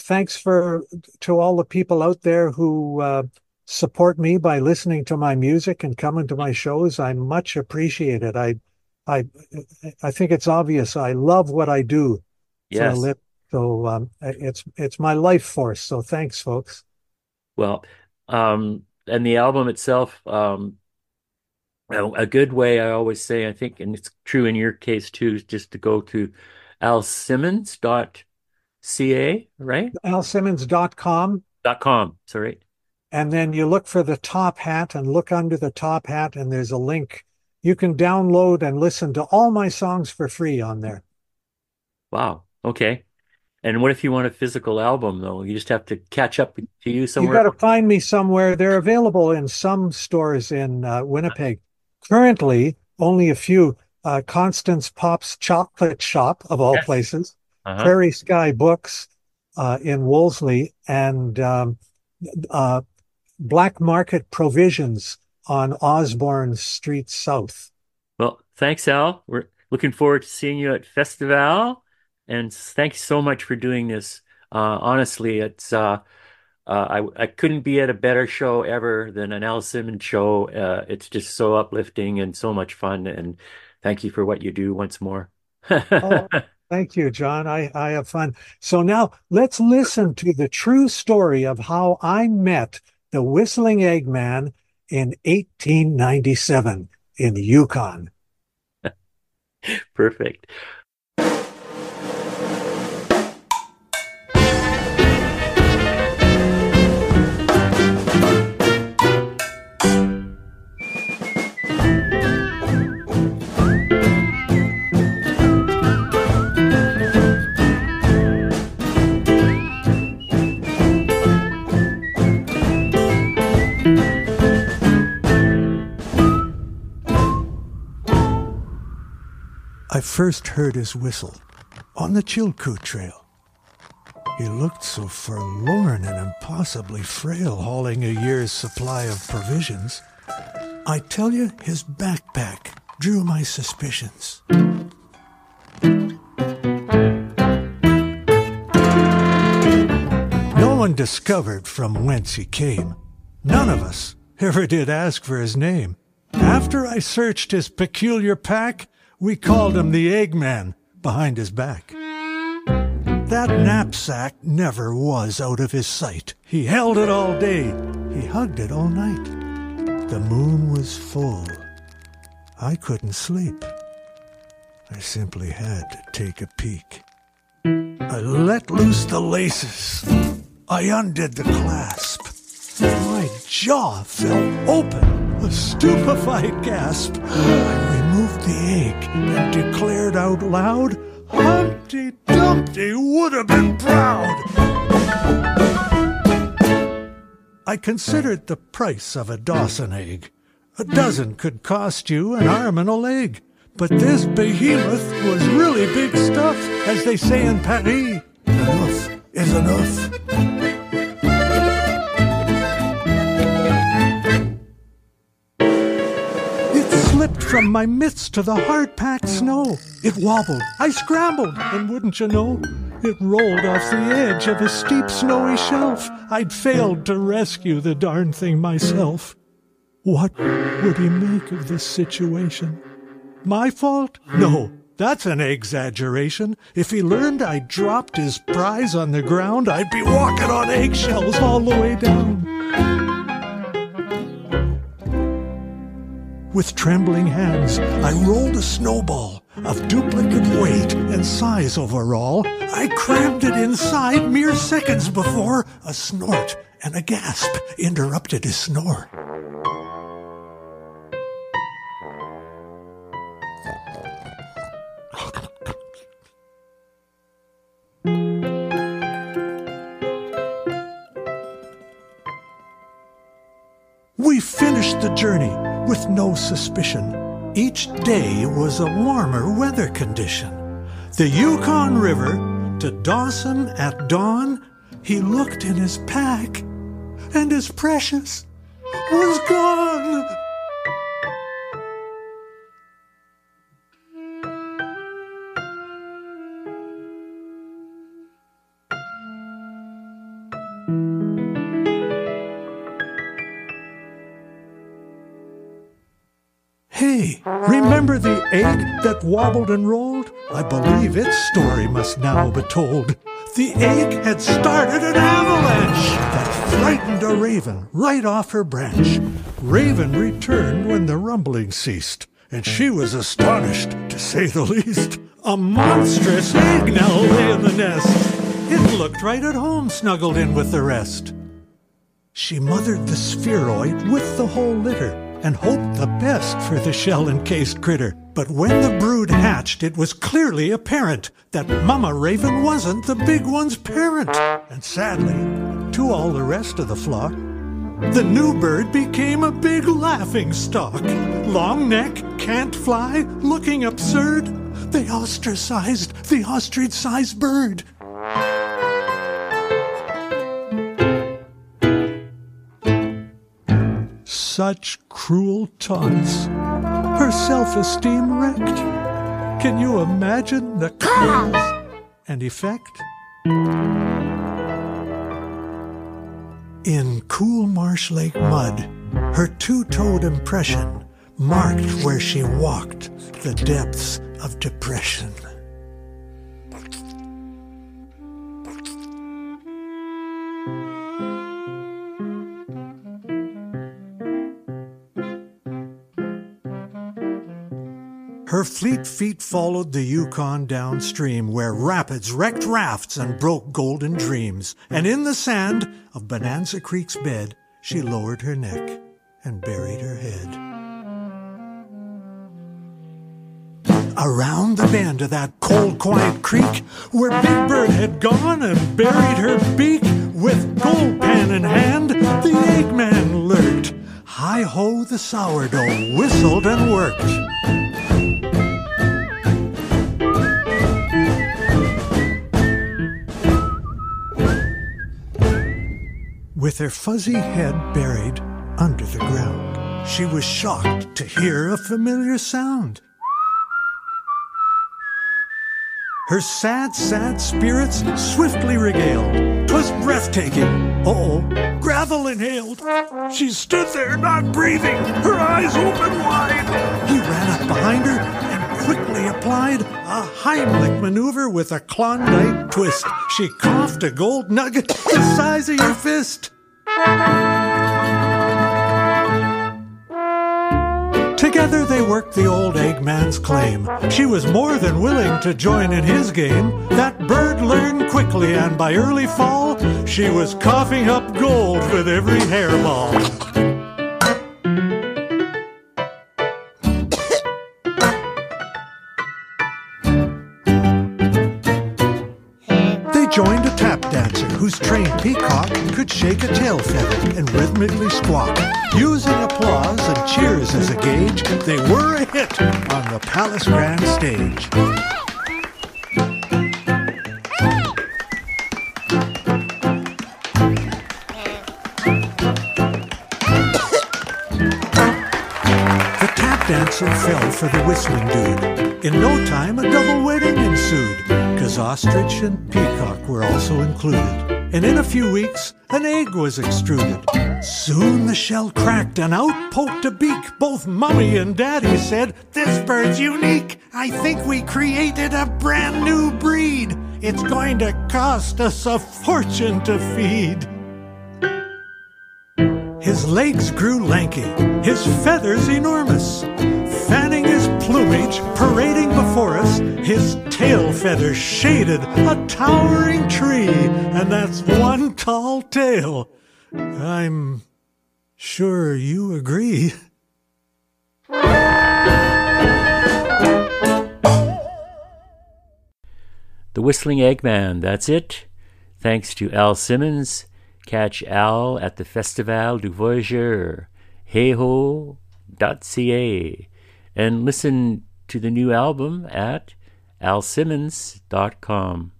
thanks for to all the people out there who uh, support me by listening to my music and coming to my shows, I much appreciate it. I, I, I think it's obvious. I love what I do Yes. So um, it's it's my life force. So thanks, folks. Well, um, and the album itself, um, a, a good way I always say, I think, and it's true in your case too, is just to go to alsimmons.ca, right? alsimmons.com. Dot com, sorry. And then you look for the top hat and look under the top hat, and there's a link. You can download and listen to all my songs for free on there. Wow. Okay. And what if you want a physical album though? You just have to catch up to you somewhere. You got to find me somewhere. They're available in some stores in uh, Winnipeg. Currently, only a few. Uh, Constance Popp's Chocolate Shop, of all Yes. places, Uh-huh. Prairie Sky Books uh, in Wolseley, and um, uh, Black Market Provisions on Osborne Street South. Well, thanks, Al. We're looking forward to seeing you at Festival. And thanks so much for doing this. Uh, honestly, it's uh, I I couldn't be at a better show ever than an Al Simmons show. Uh, it's just so uplifting and so much fun. And thank you for what you do once more. Oh, thank you, John. I, I have fun. So now let's listen to the true story of how I met the Whistling Eggman in 1897 in Yukon. Perfect. I first heard his whistle on the Chilkoot Trail. He looked so forlorn and impossibly frail, hauling a year's supply of provisions. I tell you, his backpack drew my suspicions. No one discovered from whence he came. None of us ever did ask for his name. After I searched his peculiar pack, we called him the Eggman behind his back. That knapsack never was out of his sight. He held it all day, he hugged it all night. The moon was full. I couldn't sleep. I simply had to take a peek. I let loose the laces. I undid the clasp. My jaw fell open, a stupefied gasp. The egg and declared out loud, Humpty Dumpty would have been proud. I considered the price of a Dawson egg. A dozen could cost you an arm and a leg. But this behemoth was really big stuff, as they say in Paris. Enough is enough. From my midst to the hard packed snow. It wobbled, I scrambled, and wouldn't you know, it rolled off the edge of a steep snowy shelf. I'd failed to rescue the darn thing myself. What would he make of this situation? My fault? No, that's an exaggeration. If he learned I dropped his prize on the ground, I'd be walking on eggshells all the way down. With trembling hands, I rolled a snowball of duplicate weight and size overall. I crammed it inside mere seconds before a snort and a gasp interrupted his snore. We finished the journey with no suspicion. Each day was a warmer weather condition. The Yukon River to Dawson at dawn, he looked in his pack, and his precious was gone. Hey, remember the egg that wobbled and rolled? I believe its story must now be told. The egg had started an avalanche that frightened a raven right off her branch. Raven returned when the rumbling ceased, and she was astonished, to say the least. A monstrous egg now lay in the nest. It looked right at home, snuggled in with the rest. She mothered the spheroid with the whole litter and hoped the best for the shell encased critter. But when the brood hatched, it was clearly apparent that Mama Raven wasn't the big one's parent. And sadly, to all the rest of the flock, the new bird became a big laughing stock. Long neck, can't fly, looking absurd. They ostracized the ostrich sized bird. Such cruel taunts. Her self esteem wrecked. Can you imagine the cause and effect? In cool marsh lake mud, her two toed impression marked where she walked the depths of depression. Her fleet feet followed the Yukon downstream, where rapids wrecked rafts and broke golden dreams. And in the sand of Bonanza Creek's bed, she lowered her neck and buried her head. Around the bend of that cold, quiet creek, where Big Bird had gone and buried her beak, with gold pan in hand, the Eggman lurked. Hi ho, the sourdough whistled and worked. With her fuzzy head buried under the ground, she was shocked to hear a familiar sound. Her sad, sad spirits swiftly regaled. 'Twas breathtaking. Uh-oh, gravel inhaled. She stood there, not breathing, her eyes open wide. He ran up behind her and quickly applied a Heimlich maneuver with a Klondike twist. She coughed a gold nugget the size of your fist. Together they worked the old Eggman's claim. She was more than willing to join in his game. That bird learned quickly, and by early fall, she was coughing up gold with every hairball. Whose trained peacock could shake a tail feather and rhythmically squawk. Using applause and cheers as a gauge, they were a hit on the Palace Grand Stage. The tap dancer fell for the whistling dude. In no time, a double wedding ensued, cause ostrich and peacock were also included. And in a few weeks, an egg was extruded. Soon the shell cracked and out poked a beak. Both mommy and daddy said, This bird's unique. I think we created a brand new breed. It's going to cost us a fortune to feed. His legs grew lanky, his feathers enormous. Fanning his plumage, parading his tail feathers shaded a towering tree, and that's one tall tale. I'm sure you agree. The Whistling Eggman, that's it. Thanks to Al Simmons. Catch Al at the Festival du Voyageur, heyho.ca, and listen to the new album at alsimmons.com.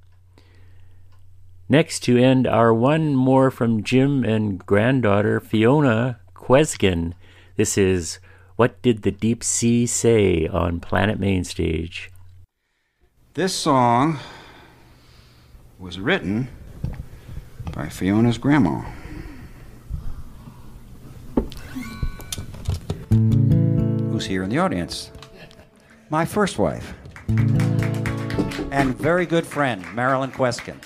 Next, to end our one more from Jim and granddaughter Fiona Kweskin. This is What Did the Deep Sea Say on Planet Mainstage? This song was written by Fiona's grandma. Who's here in the audience. My first wife. And very good friend, Marilyn Kweskin.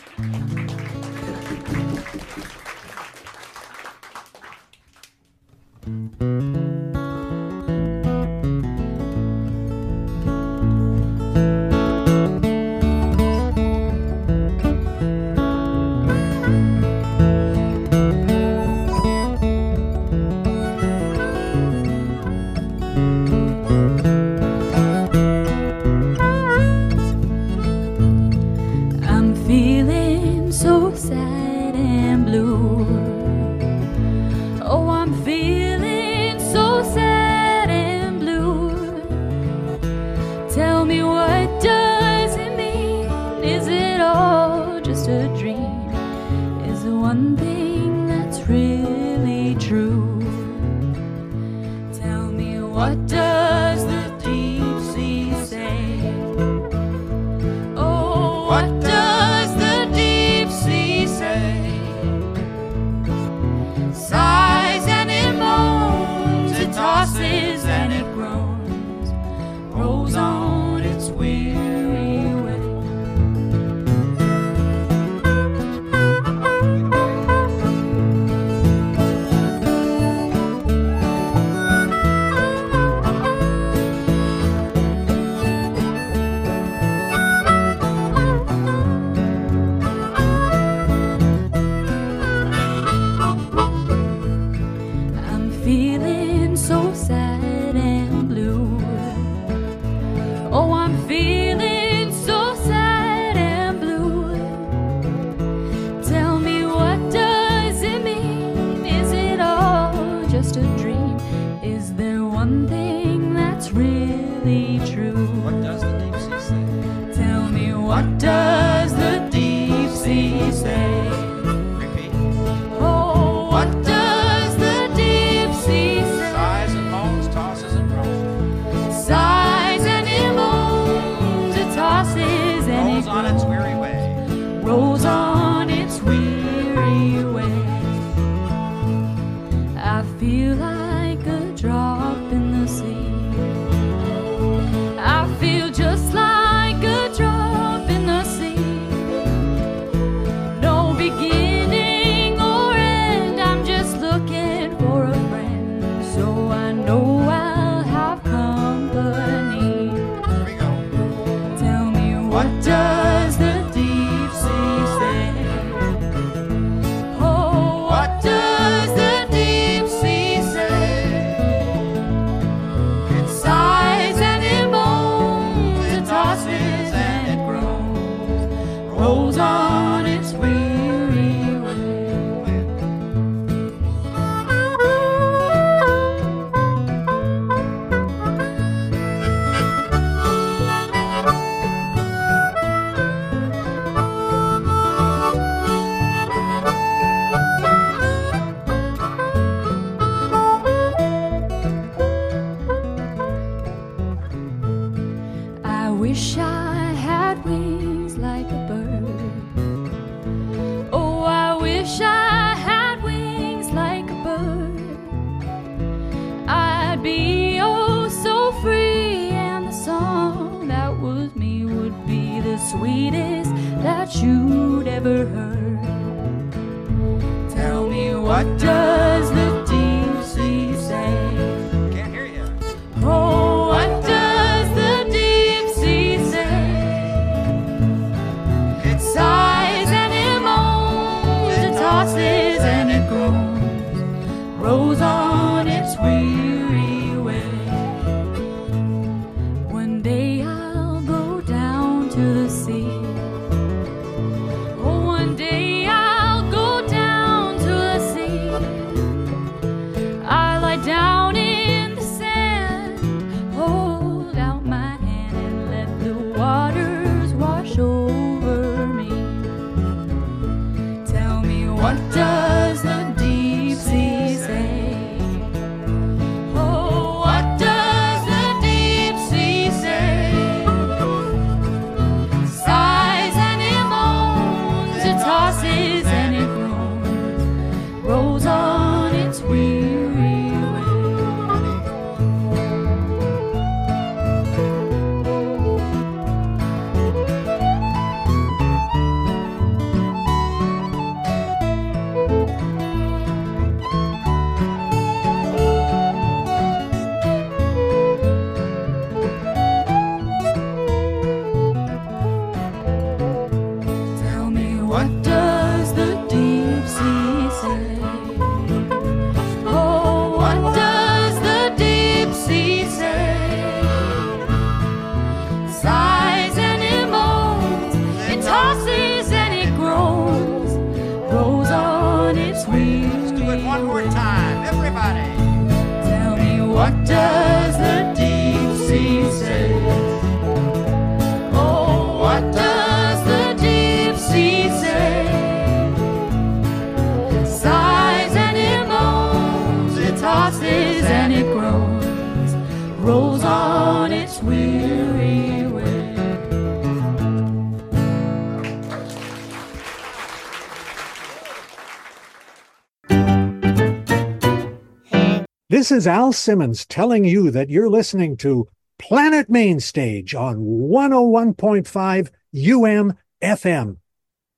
This is Al Simmons telling you that you're listening to Planet Mainstage on 101.5 UM FM.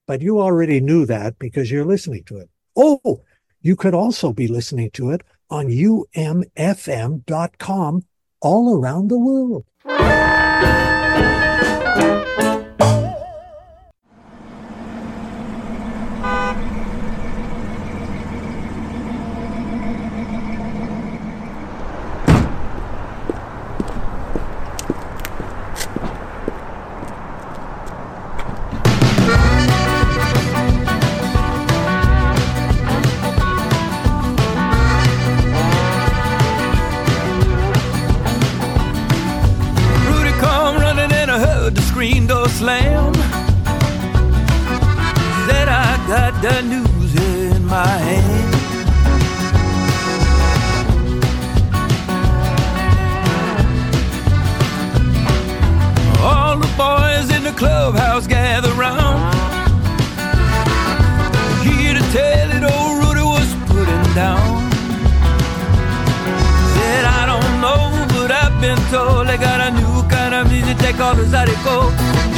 But you already knew that because you're listening to it. Oh, you could also be listening to it on umfm.com all around the world. Music they call the Zydeco.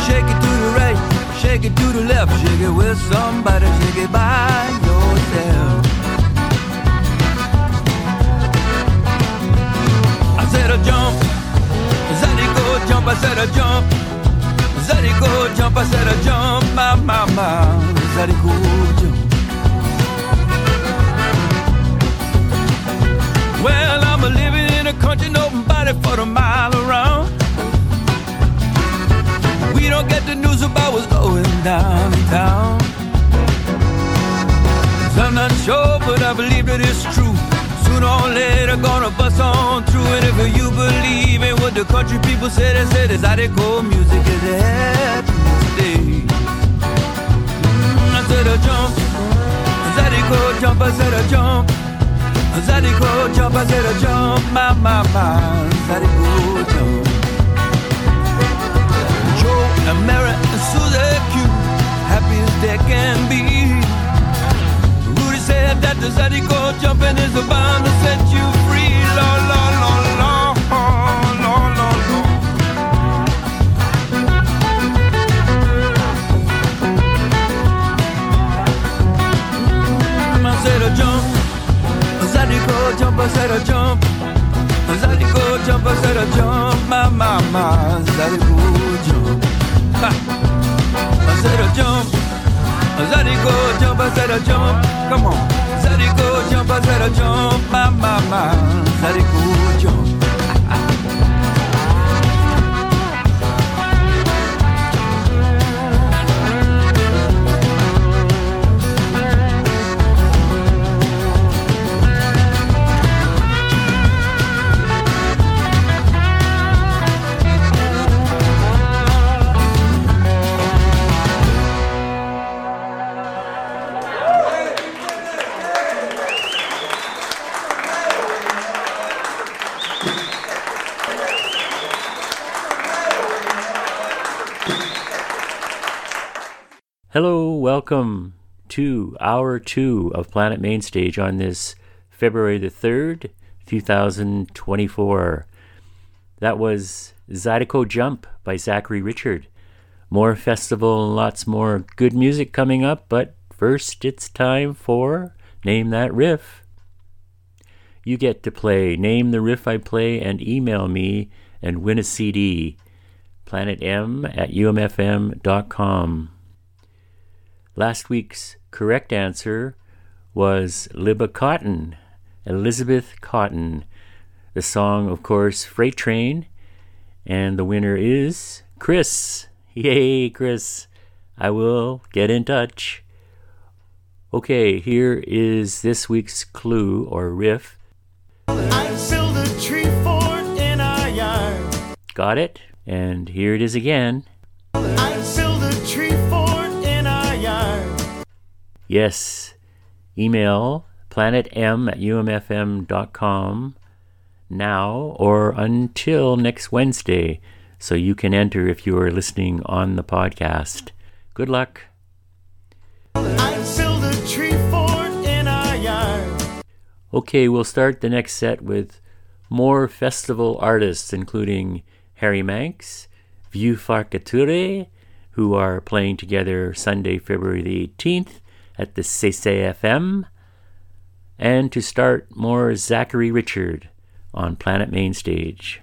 Shake it to the right, shake it to the left, shake it with somebody, shake it by yourself. I said a jump, Zydeco jump, I said a jump. Zydeco jump, I said a jump, my, my, my, Zydeco jump. Well, I'm a living in a country, nobody for a mile around. We don't get the news about what's going down. So I'm not sure, but I believe that it's true. Sooner or later, gonna bust on through. And if you believe in what the country people say, they say that's how they go. Music is a happy day. Mm, I said a jump, Zydeco jump, I said a jump. Zydeco jump, I said a jump, my, my, my, Zydeco jump. Joe and they can be. Rudy said that the jumping is to set you free, Lord, Lord. I said jump, a I said a jump. A jump, I said a jump, my, my, my, jump. I said a jump, Zydeco jump, I said a jump. Come on, Zydeco jump, I said a jump, my, my, my, Zydeco jump. Hello, welcome to hour two of Planet Mainstage on this February the 3rd, 2024. That was Zydeco Jump by Zachary Richard. More festival lots more good music coming up, but first it's time for Name That Riff. You get to play Name the Riff I Play and email me and win a CD. PlanetM at umfm.com. Last week's correct answer was Libba Cotten, Elizabeth Cotten. The song, of course, Freight Train. And the winner is Chris. Yay, Chris. I will get in touch. Okay, here is this week's clue or riff. I built a tree fort in our yard. Got it? And here it is again. Yes, email planetm at umfm.com now or until next Wednesday so you can enter if you are listening on the podcast. Good luck. Okay, we'll start the next set with more festival artists, including Harry Manx, Vieux Farka Touré, who are playing together Sunday, February the 18th, at the CC FM, and to start more Zachary Richard on Planet Mainstage.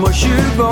Moi je suis bon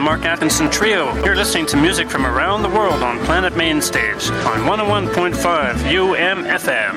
the Mark Atkinson Trio. You're listening to music from around the world on Planet Mainstage on 101.5 UMFM.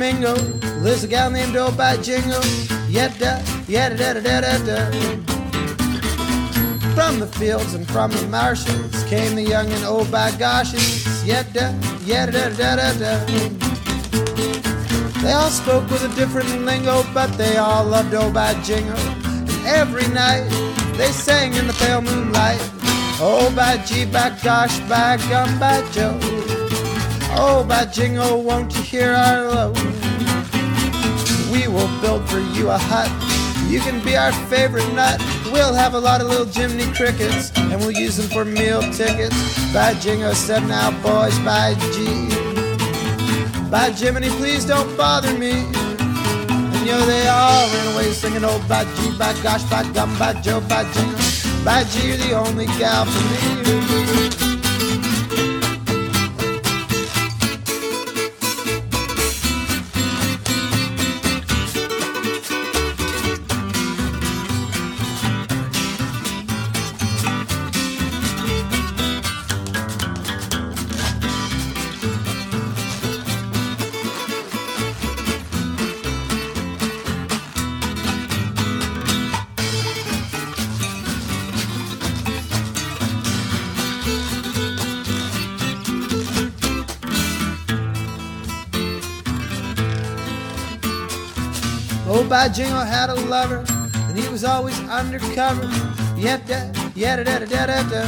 Domingo lives a gal named Obi Jingo. Yada, yada, da, da, da, da, da. From the fields and from the marshes came the young and old by goshes. Yada, yada, da, da, da, da. They all spoke with a different lingo, but they all loved Obi Jingo. And every night they sang in the pale moonlight. Oh, by gee, by gosh, by gum, by Joe. Oh, by jingo, won't you hear our low? We will build for you a hut. You can be our favorite nut. We'll have a lot of little Jiminy crickets, and we'll use them for meal tickets. By jingo said, now boys, by G. By Jiminy, please don't bother me. And yo, they all ran away singing, oh, by G, by gosh, by gum, by Joe, by jingo. By G, you're the only gal for me. By jingo had a lover, and he was always undercover. Yada, yada, da, da, da, da, da.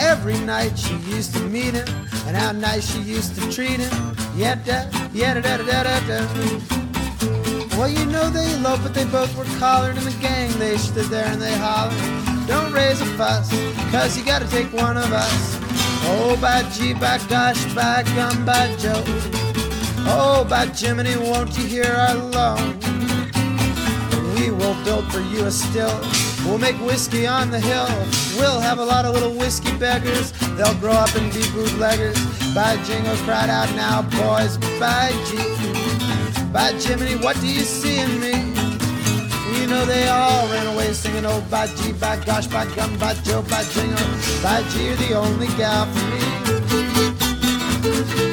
Every night she used to meet him, and how nice she used to treat him. Yada, yada, da, da, da, da, da. Well, you know they eloped, but they both were collared in the gang. They stood there and they hollered, Don't raise a fuss, cause you gotta take one of us. Oh, by gee, by gosh, by gum, by Joe. Oh, by Jiminy, won't you hear our loan? We will build for you a still. We'll make whiskey on the hill. We'll have a lot of little whiskey beggars. They'll grow up and be bootleggers. By Jingo cried out now, boys, by G. By Jiminy, what do you see in me? You know they all ran away singing, oh, by G, by gosh, by gum, by Joe, by Jingo. By G, you're the only gal for me.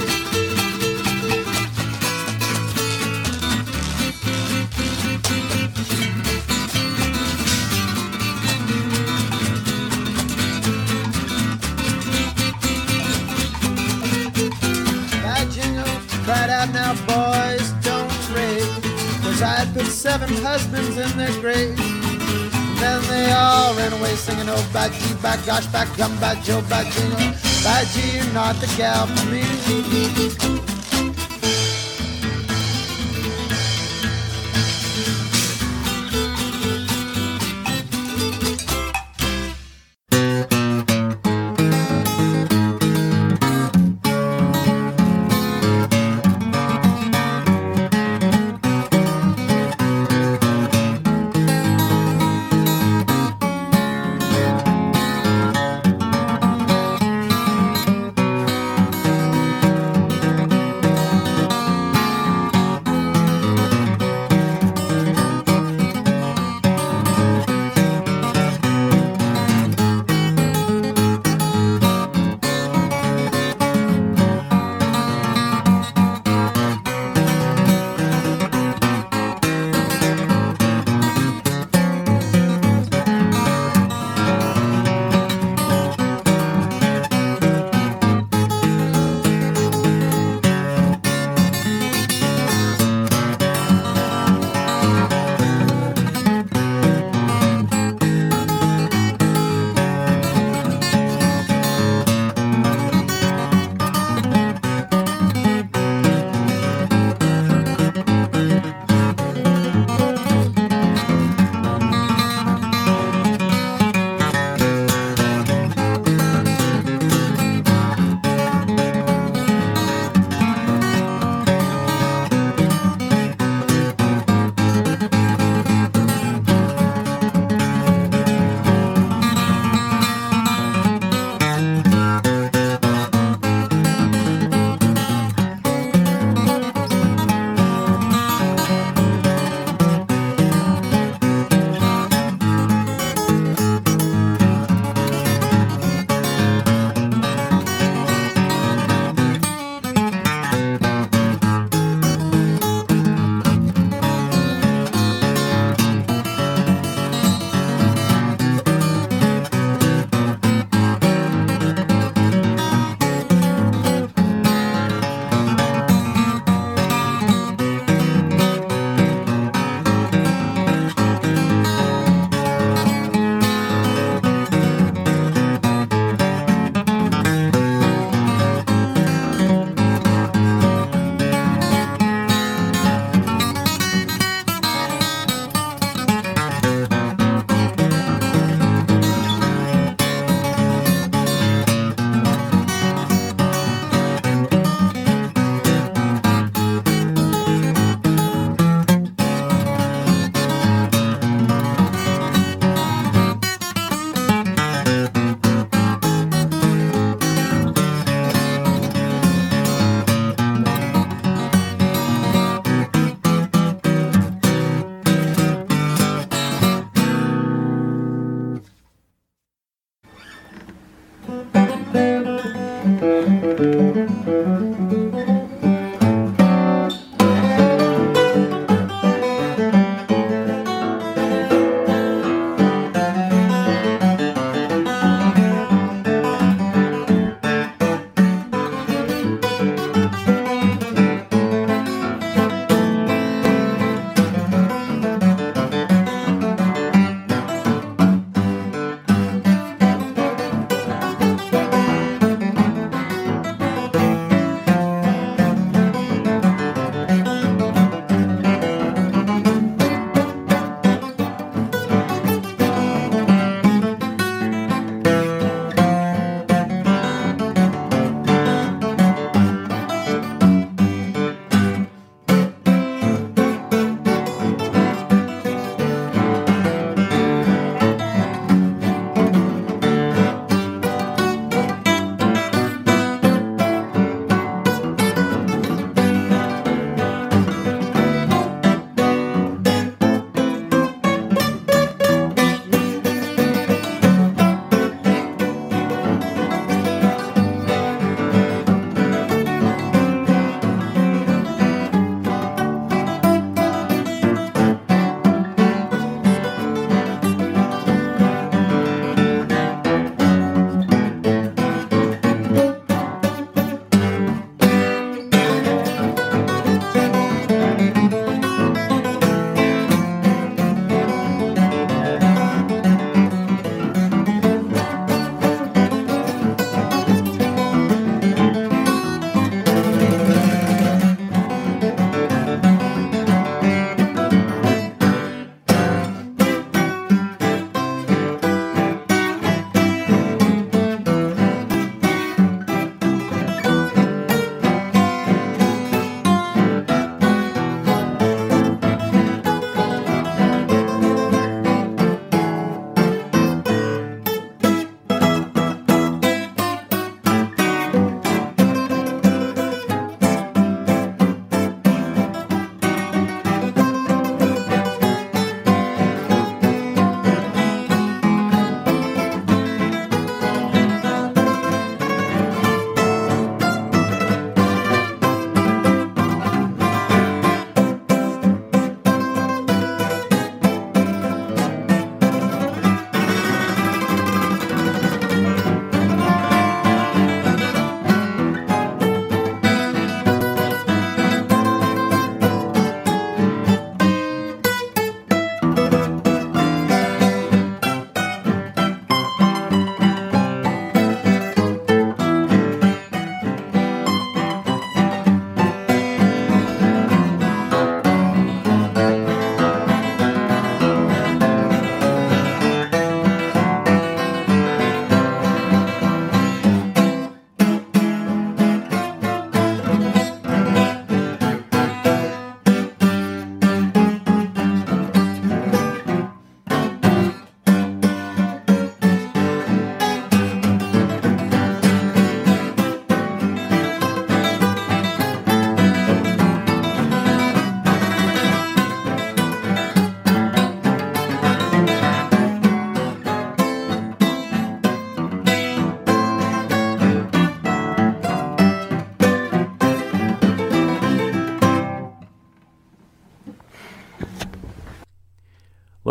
Seven husbands in their graves. Then they all ran away singing, oh, by G, by gosh, by gum, by Joe, by jingle. By G, you're not the gal for me.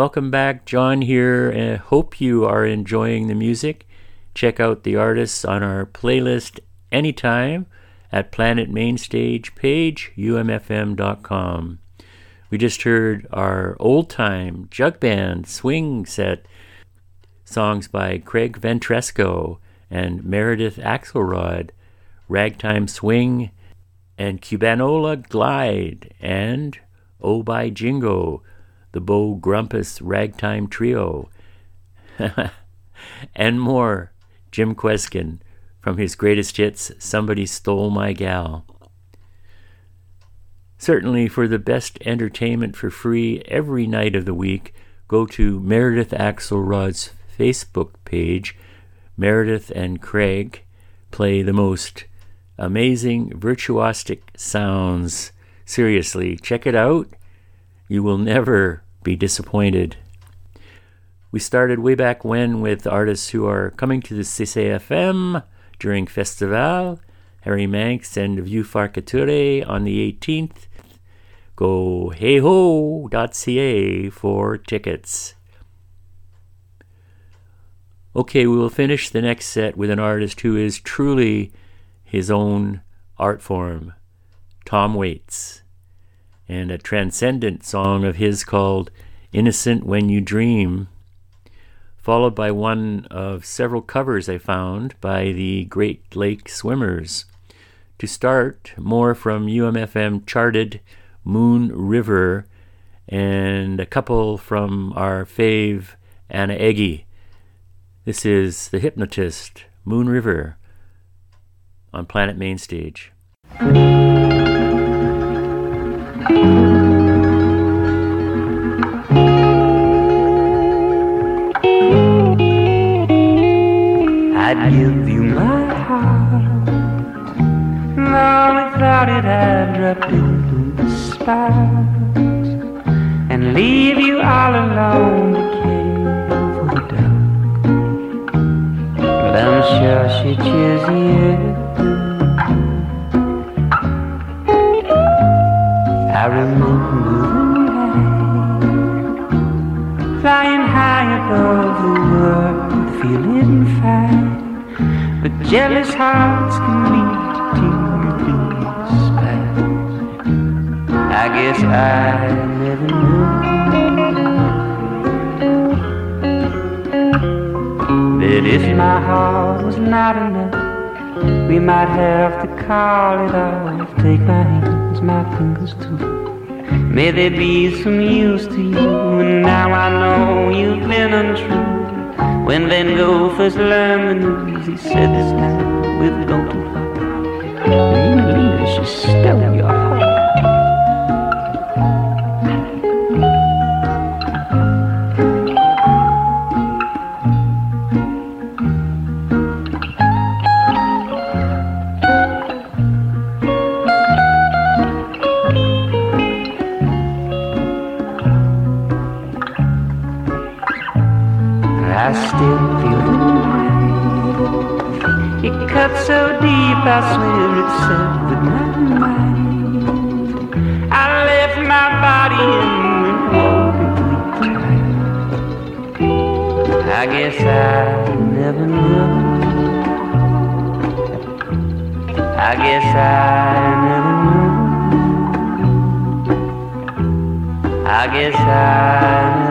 Welcome back, John here, and hope you are enjoying the music. Check out the artists on our playlist anytime at Planet Mainstage page, umfm.com. We just heard our old time jug band swing set songs by Craig Ventresco and Meredith Axelrod, Ragtime Swing, and Cubanola Glide, and Oh by Jingo, the Bo Grumpus Ragtime Trio, and more. Jim Kweskin from his greatest hits, Somebody Stole My Gal. Certainly, for the best entertainment for free every night of the week, go to Meredith Axelrod's Facebook page. Meredith and Craig play the most amazing virtuosic sounds. Seriously, check it out. You will never be disappointed. We started way back when with artists who are coming to the CCFM during Festival, Harry Manx and Vieux Farka Touré on the 18th. Go heyho.ca for tickets. Okay, we will finish the next set with an artist who is truly his own art form, Tom Waits, and a transcendent song of his called Innocent When You Dream followed by one of several covers I found by the Great Lake Swimmers. To start, more from UMFM charted Moon River and a couple from our fave Ana Egge. This is The Hypnotist, Moon River, on Planet Mainstage. I'd give you my heart. Now without it, I'd drop into the spot and leave you all alone to care for the. But I'm sure she'd you. I remember flying high above the world, feeling fine. But jealous hearts can lead to skies. I guess I never knew that if my heart was not enough, we might have to call it off. Take my hands, my fingers too. May they be some use to you, and now I know you've been untrue. When Van Gogh first learned the news, he said this we've gone too far. And you believe she stole your swear it severed my mind. I left my body and went walking through the night. I guess I never knew. I guess I never knew. I guess I never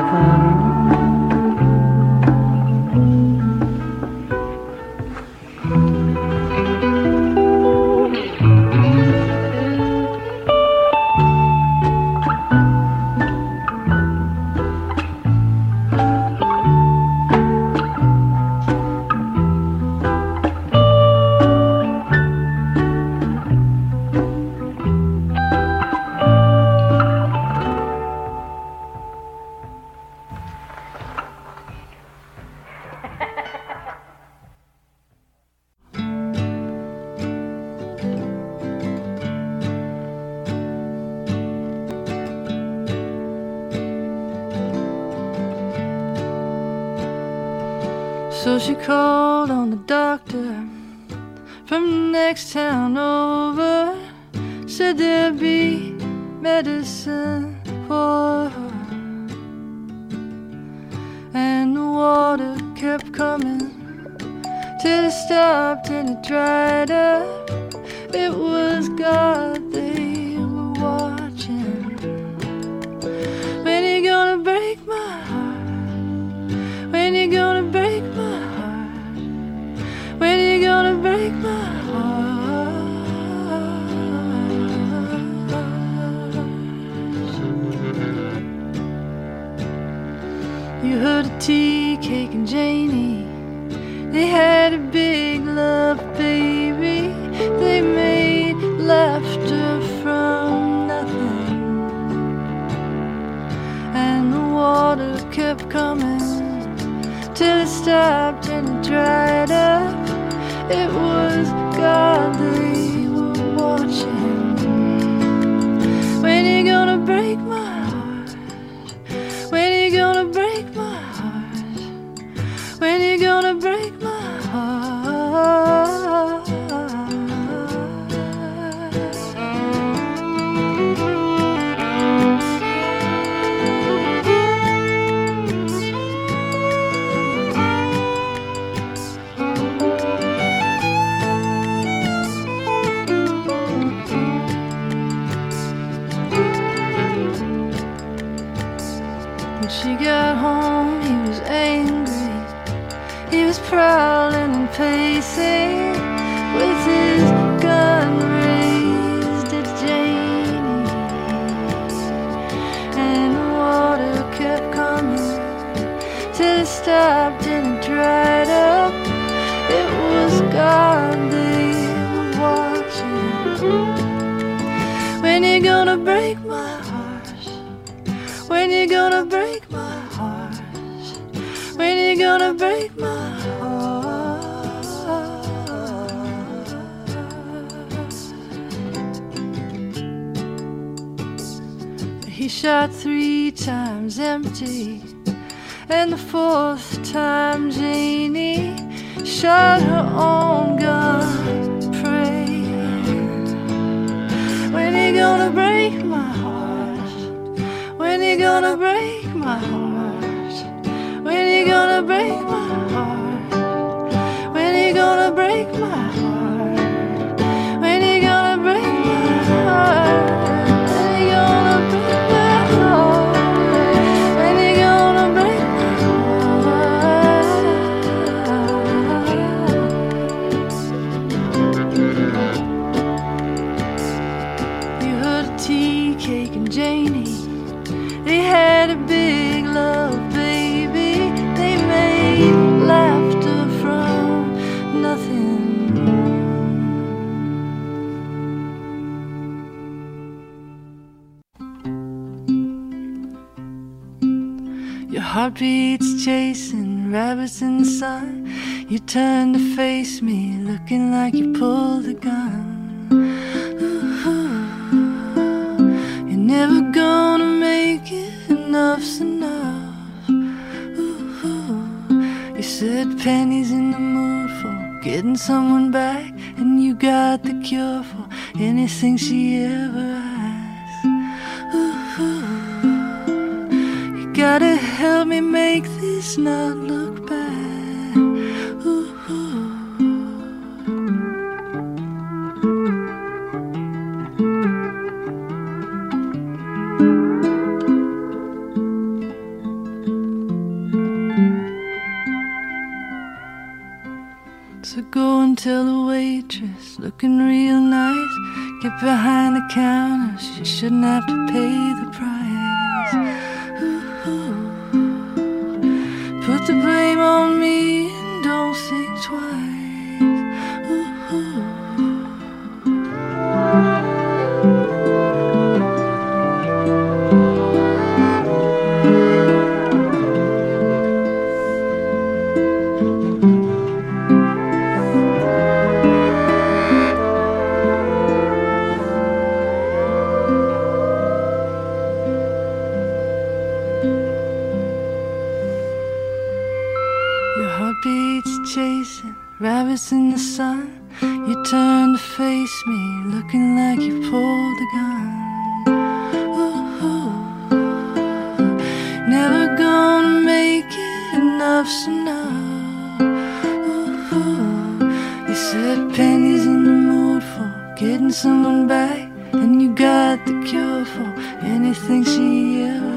you said Penny's in the mood for getting someone back, and you got the cure for anything she ever.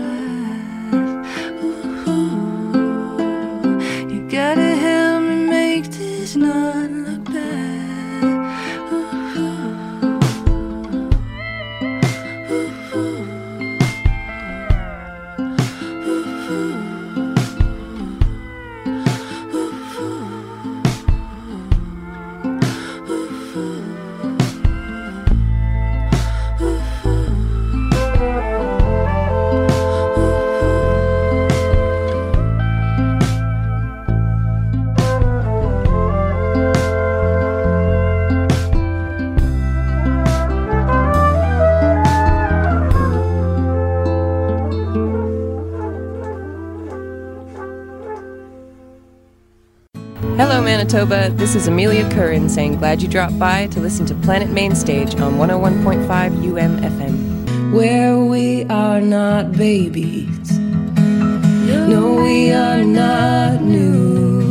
Manitoba. This is Amelia Curran saying glad you dropped by to listen to Planet Mainstage on 101.5 UMFM. Where we are not babies. No, we are not new.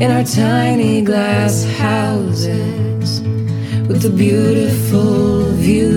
In our tiny glass houses with a beautiful view.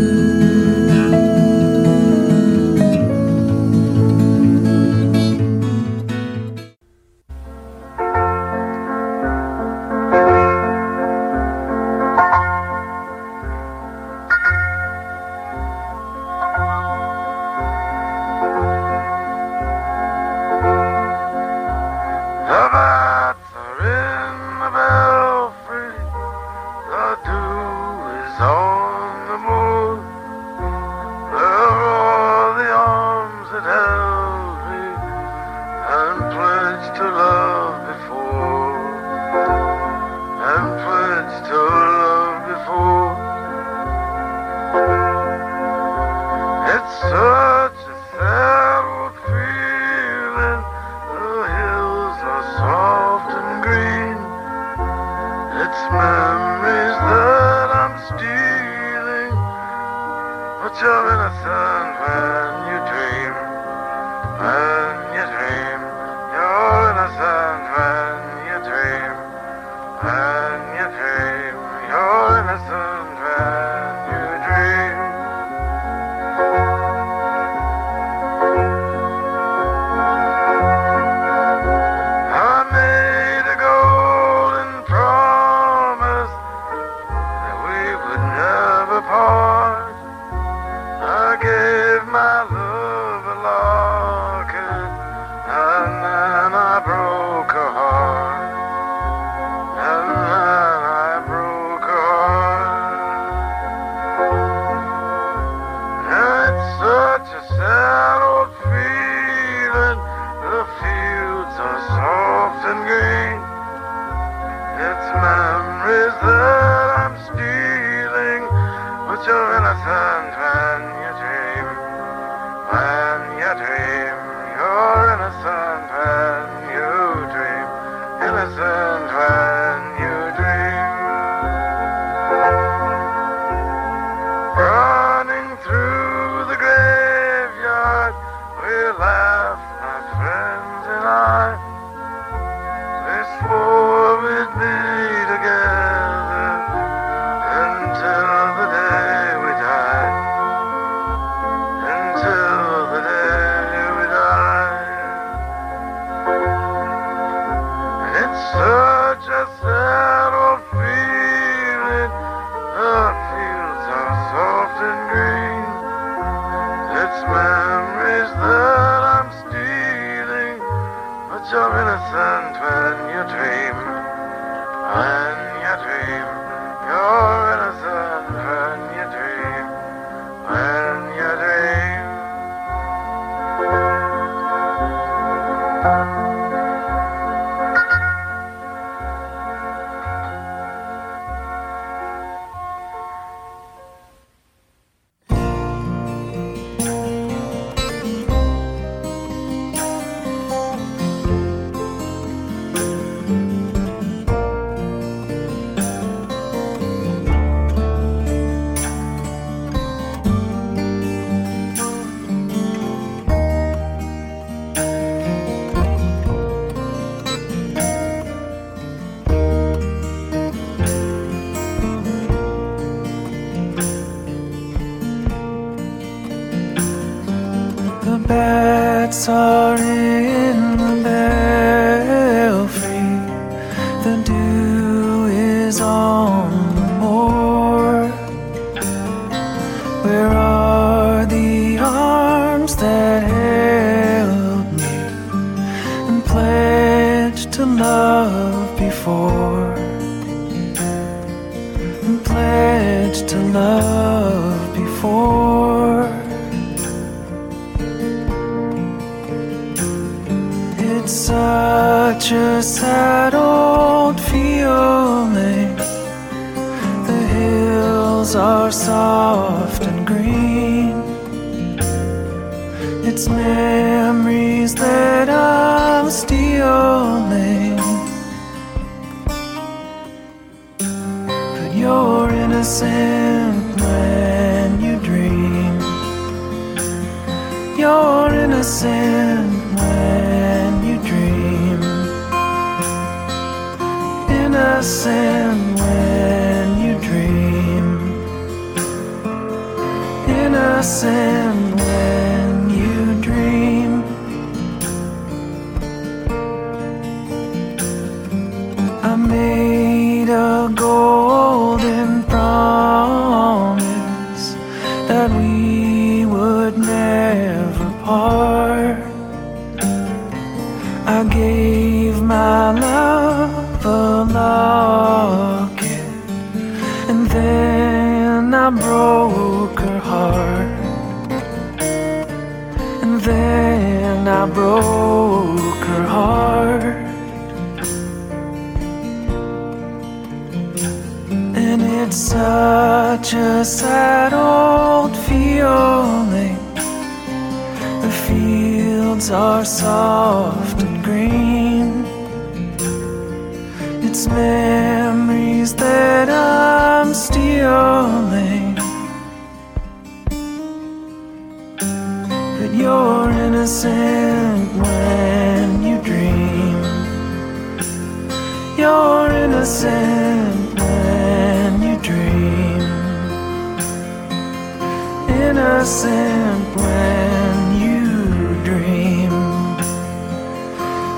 innocent when you dream.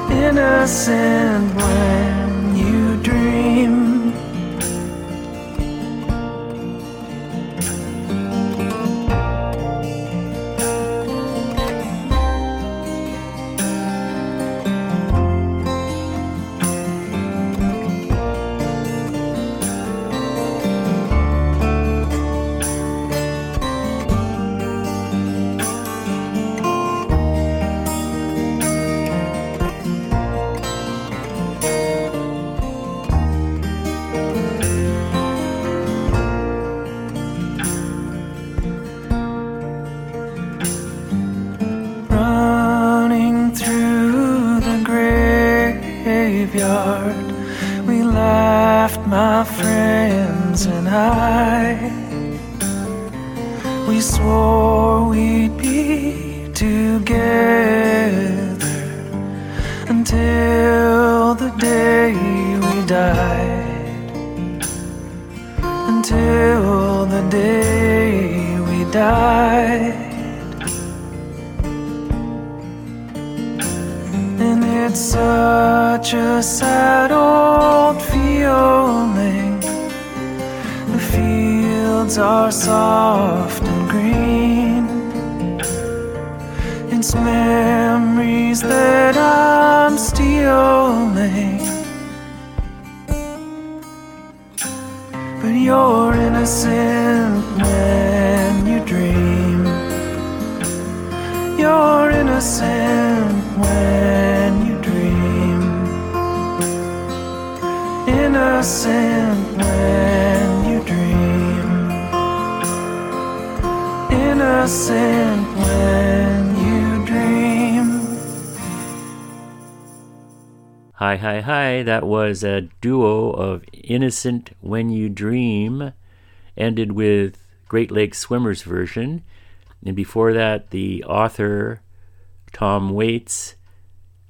Innocent that was a duo of Innocent When You Dream, ended with Great Lakes Swimmers version. And before that, the author, Tom Waits,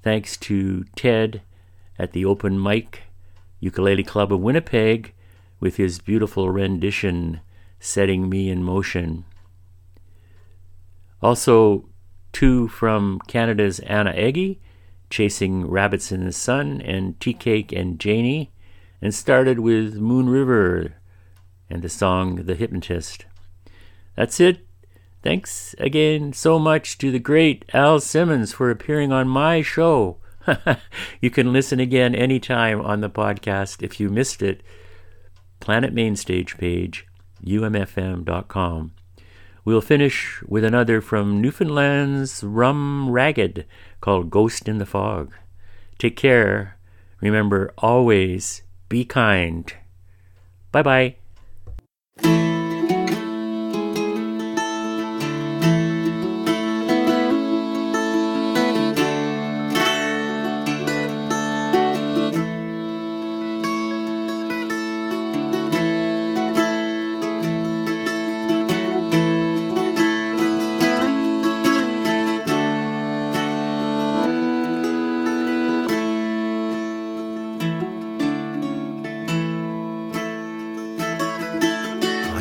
thanks to Ted at the Open Mic Ukulele Club of Winnipeg with his beautiful rendition, Setting Me in Motion. Also, two from Canada's Ana Egge Chasing Rabbits in the Sun, and Tea Cake and Janie, and started with Moon River and the song The Hypnotist. That's it. Thanks again so much to the great Al Simmons for appearing on my show. you can listen again anytime on the podcast if you missed it. Planet Mainstage page, umfm.com. We'll finish with another from Newfoundland's Rum Ragged called Ghost in the Fog. Take care. Remember, always be kind. Bye bye.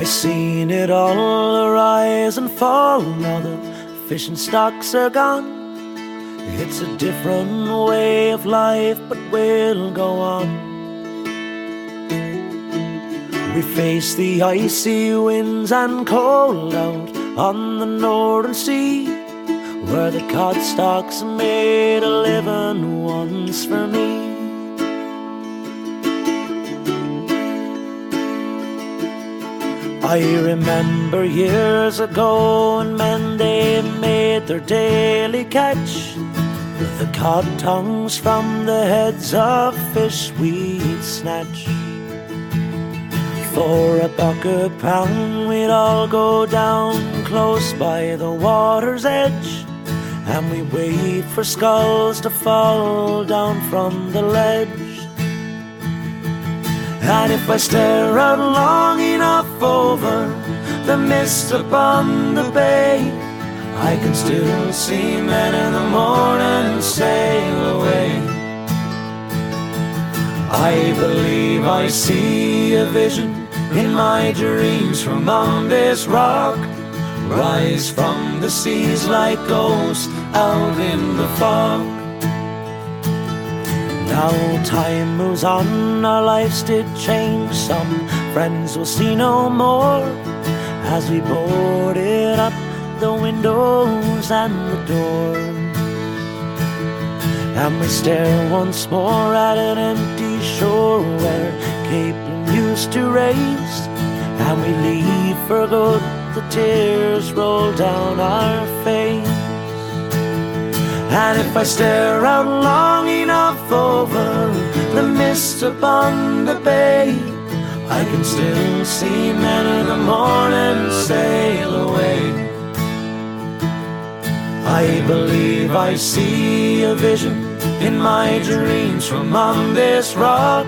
I seen it all arise and fall. Now the fishing stocks are gone. It's a different way of life, but we'll go on. We face the icy winds and cold out on the northern sea, where the cod stocks made a living once for me. I remember years ago when men they made their daily catch with the cod tongues from the heads of fish we'd snatch. For a buck a pound we'd all go down close by the water's edge and we wait for skulls to fall down from the ledge. And if I stare out long enough over the mist upon the bay, I can still see men in the morning sail away. I believe I see a vision in my dreams from on this rock. Rise from the seas like ghosts out in the fog. Now time moves on, our lives did change. Some friends we'll see no more as we boarded up the windows and the door. And we stare once more at an empty shore where Cape used to race. And we leave for good, the tears roll down our face. And if I stare out long enough over the mist upon the bay, I can still see men in the morning sail away. I believe I see a vision in my dreams from on this rock.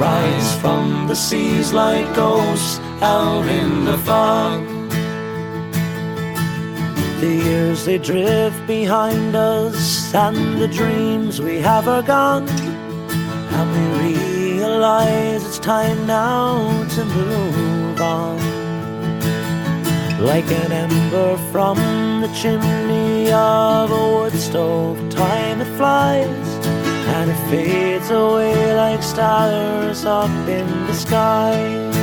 Rise from the seas like ghosts out in the fog. The years they drift behind us, and the dreams we have are gone. And we realize it's time now to move on. Like an ember from the chimney of a wood stove, time it flies, and it fades away like stars up in the sky.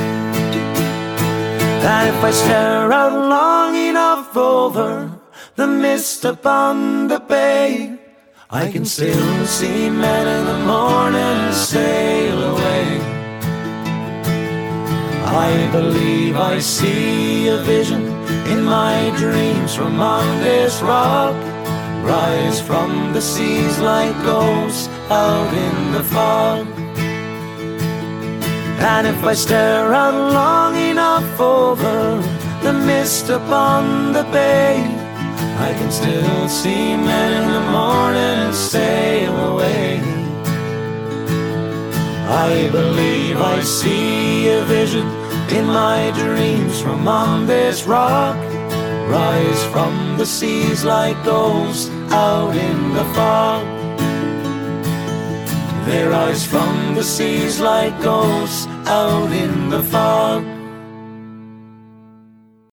And if I stare out long enough over the mist upon the bay, I can still see men in the morning sail away. I believe I see a vision in my dreams from on this rock. Rise from the seas like ghosts out in the fog. And if I stare out long enough over the mist upon the bay, I can still see men in the morning and sail away. I believe I see a vision in my dreams from on this rock. Rise from the seas like ghosts out in the fog. They rise from the seas like ghosts out in the fog.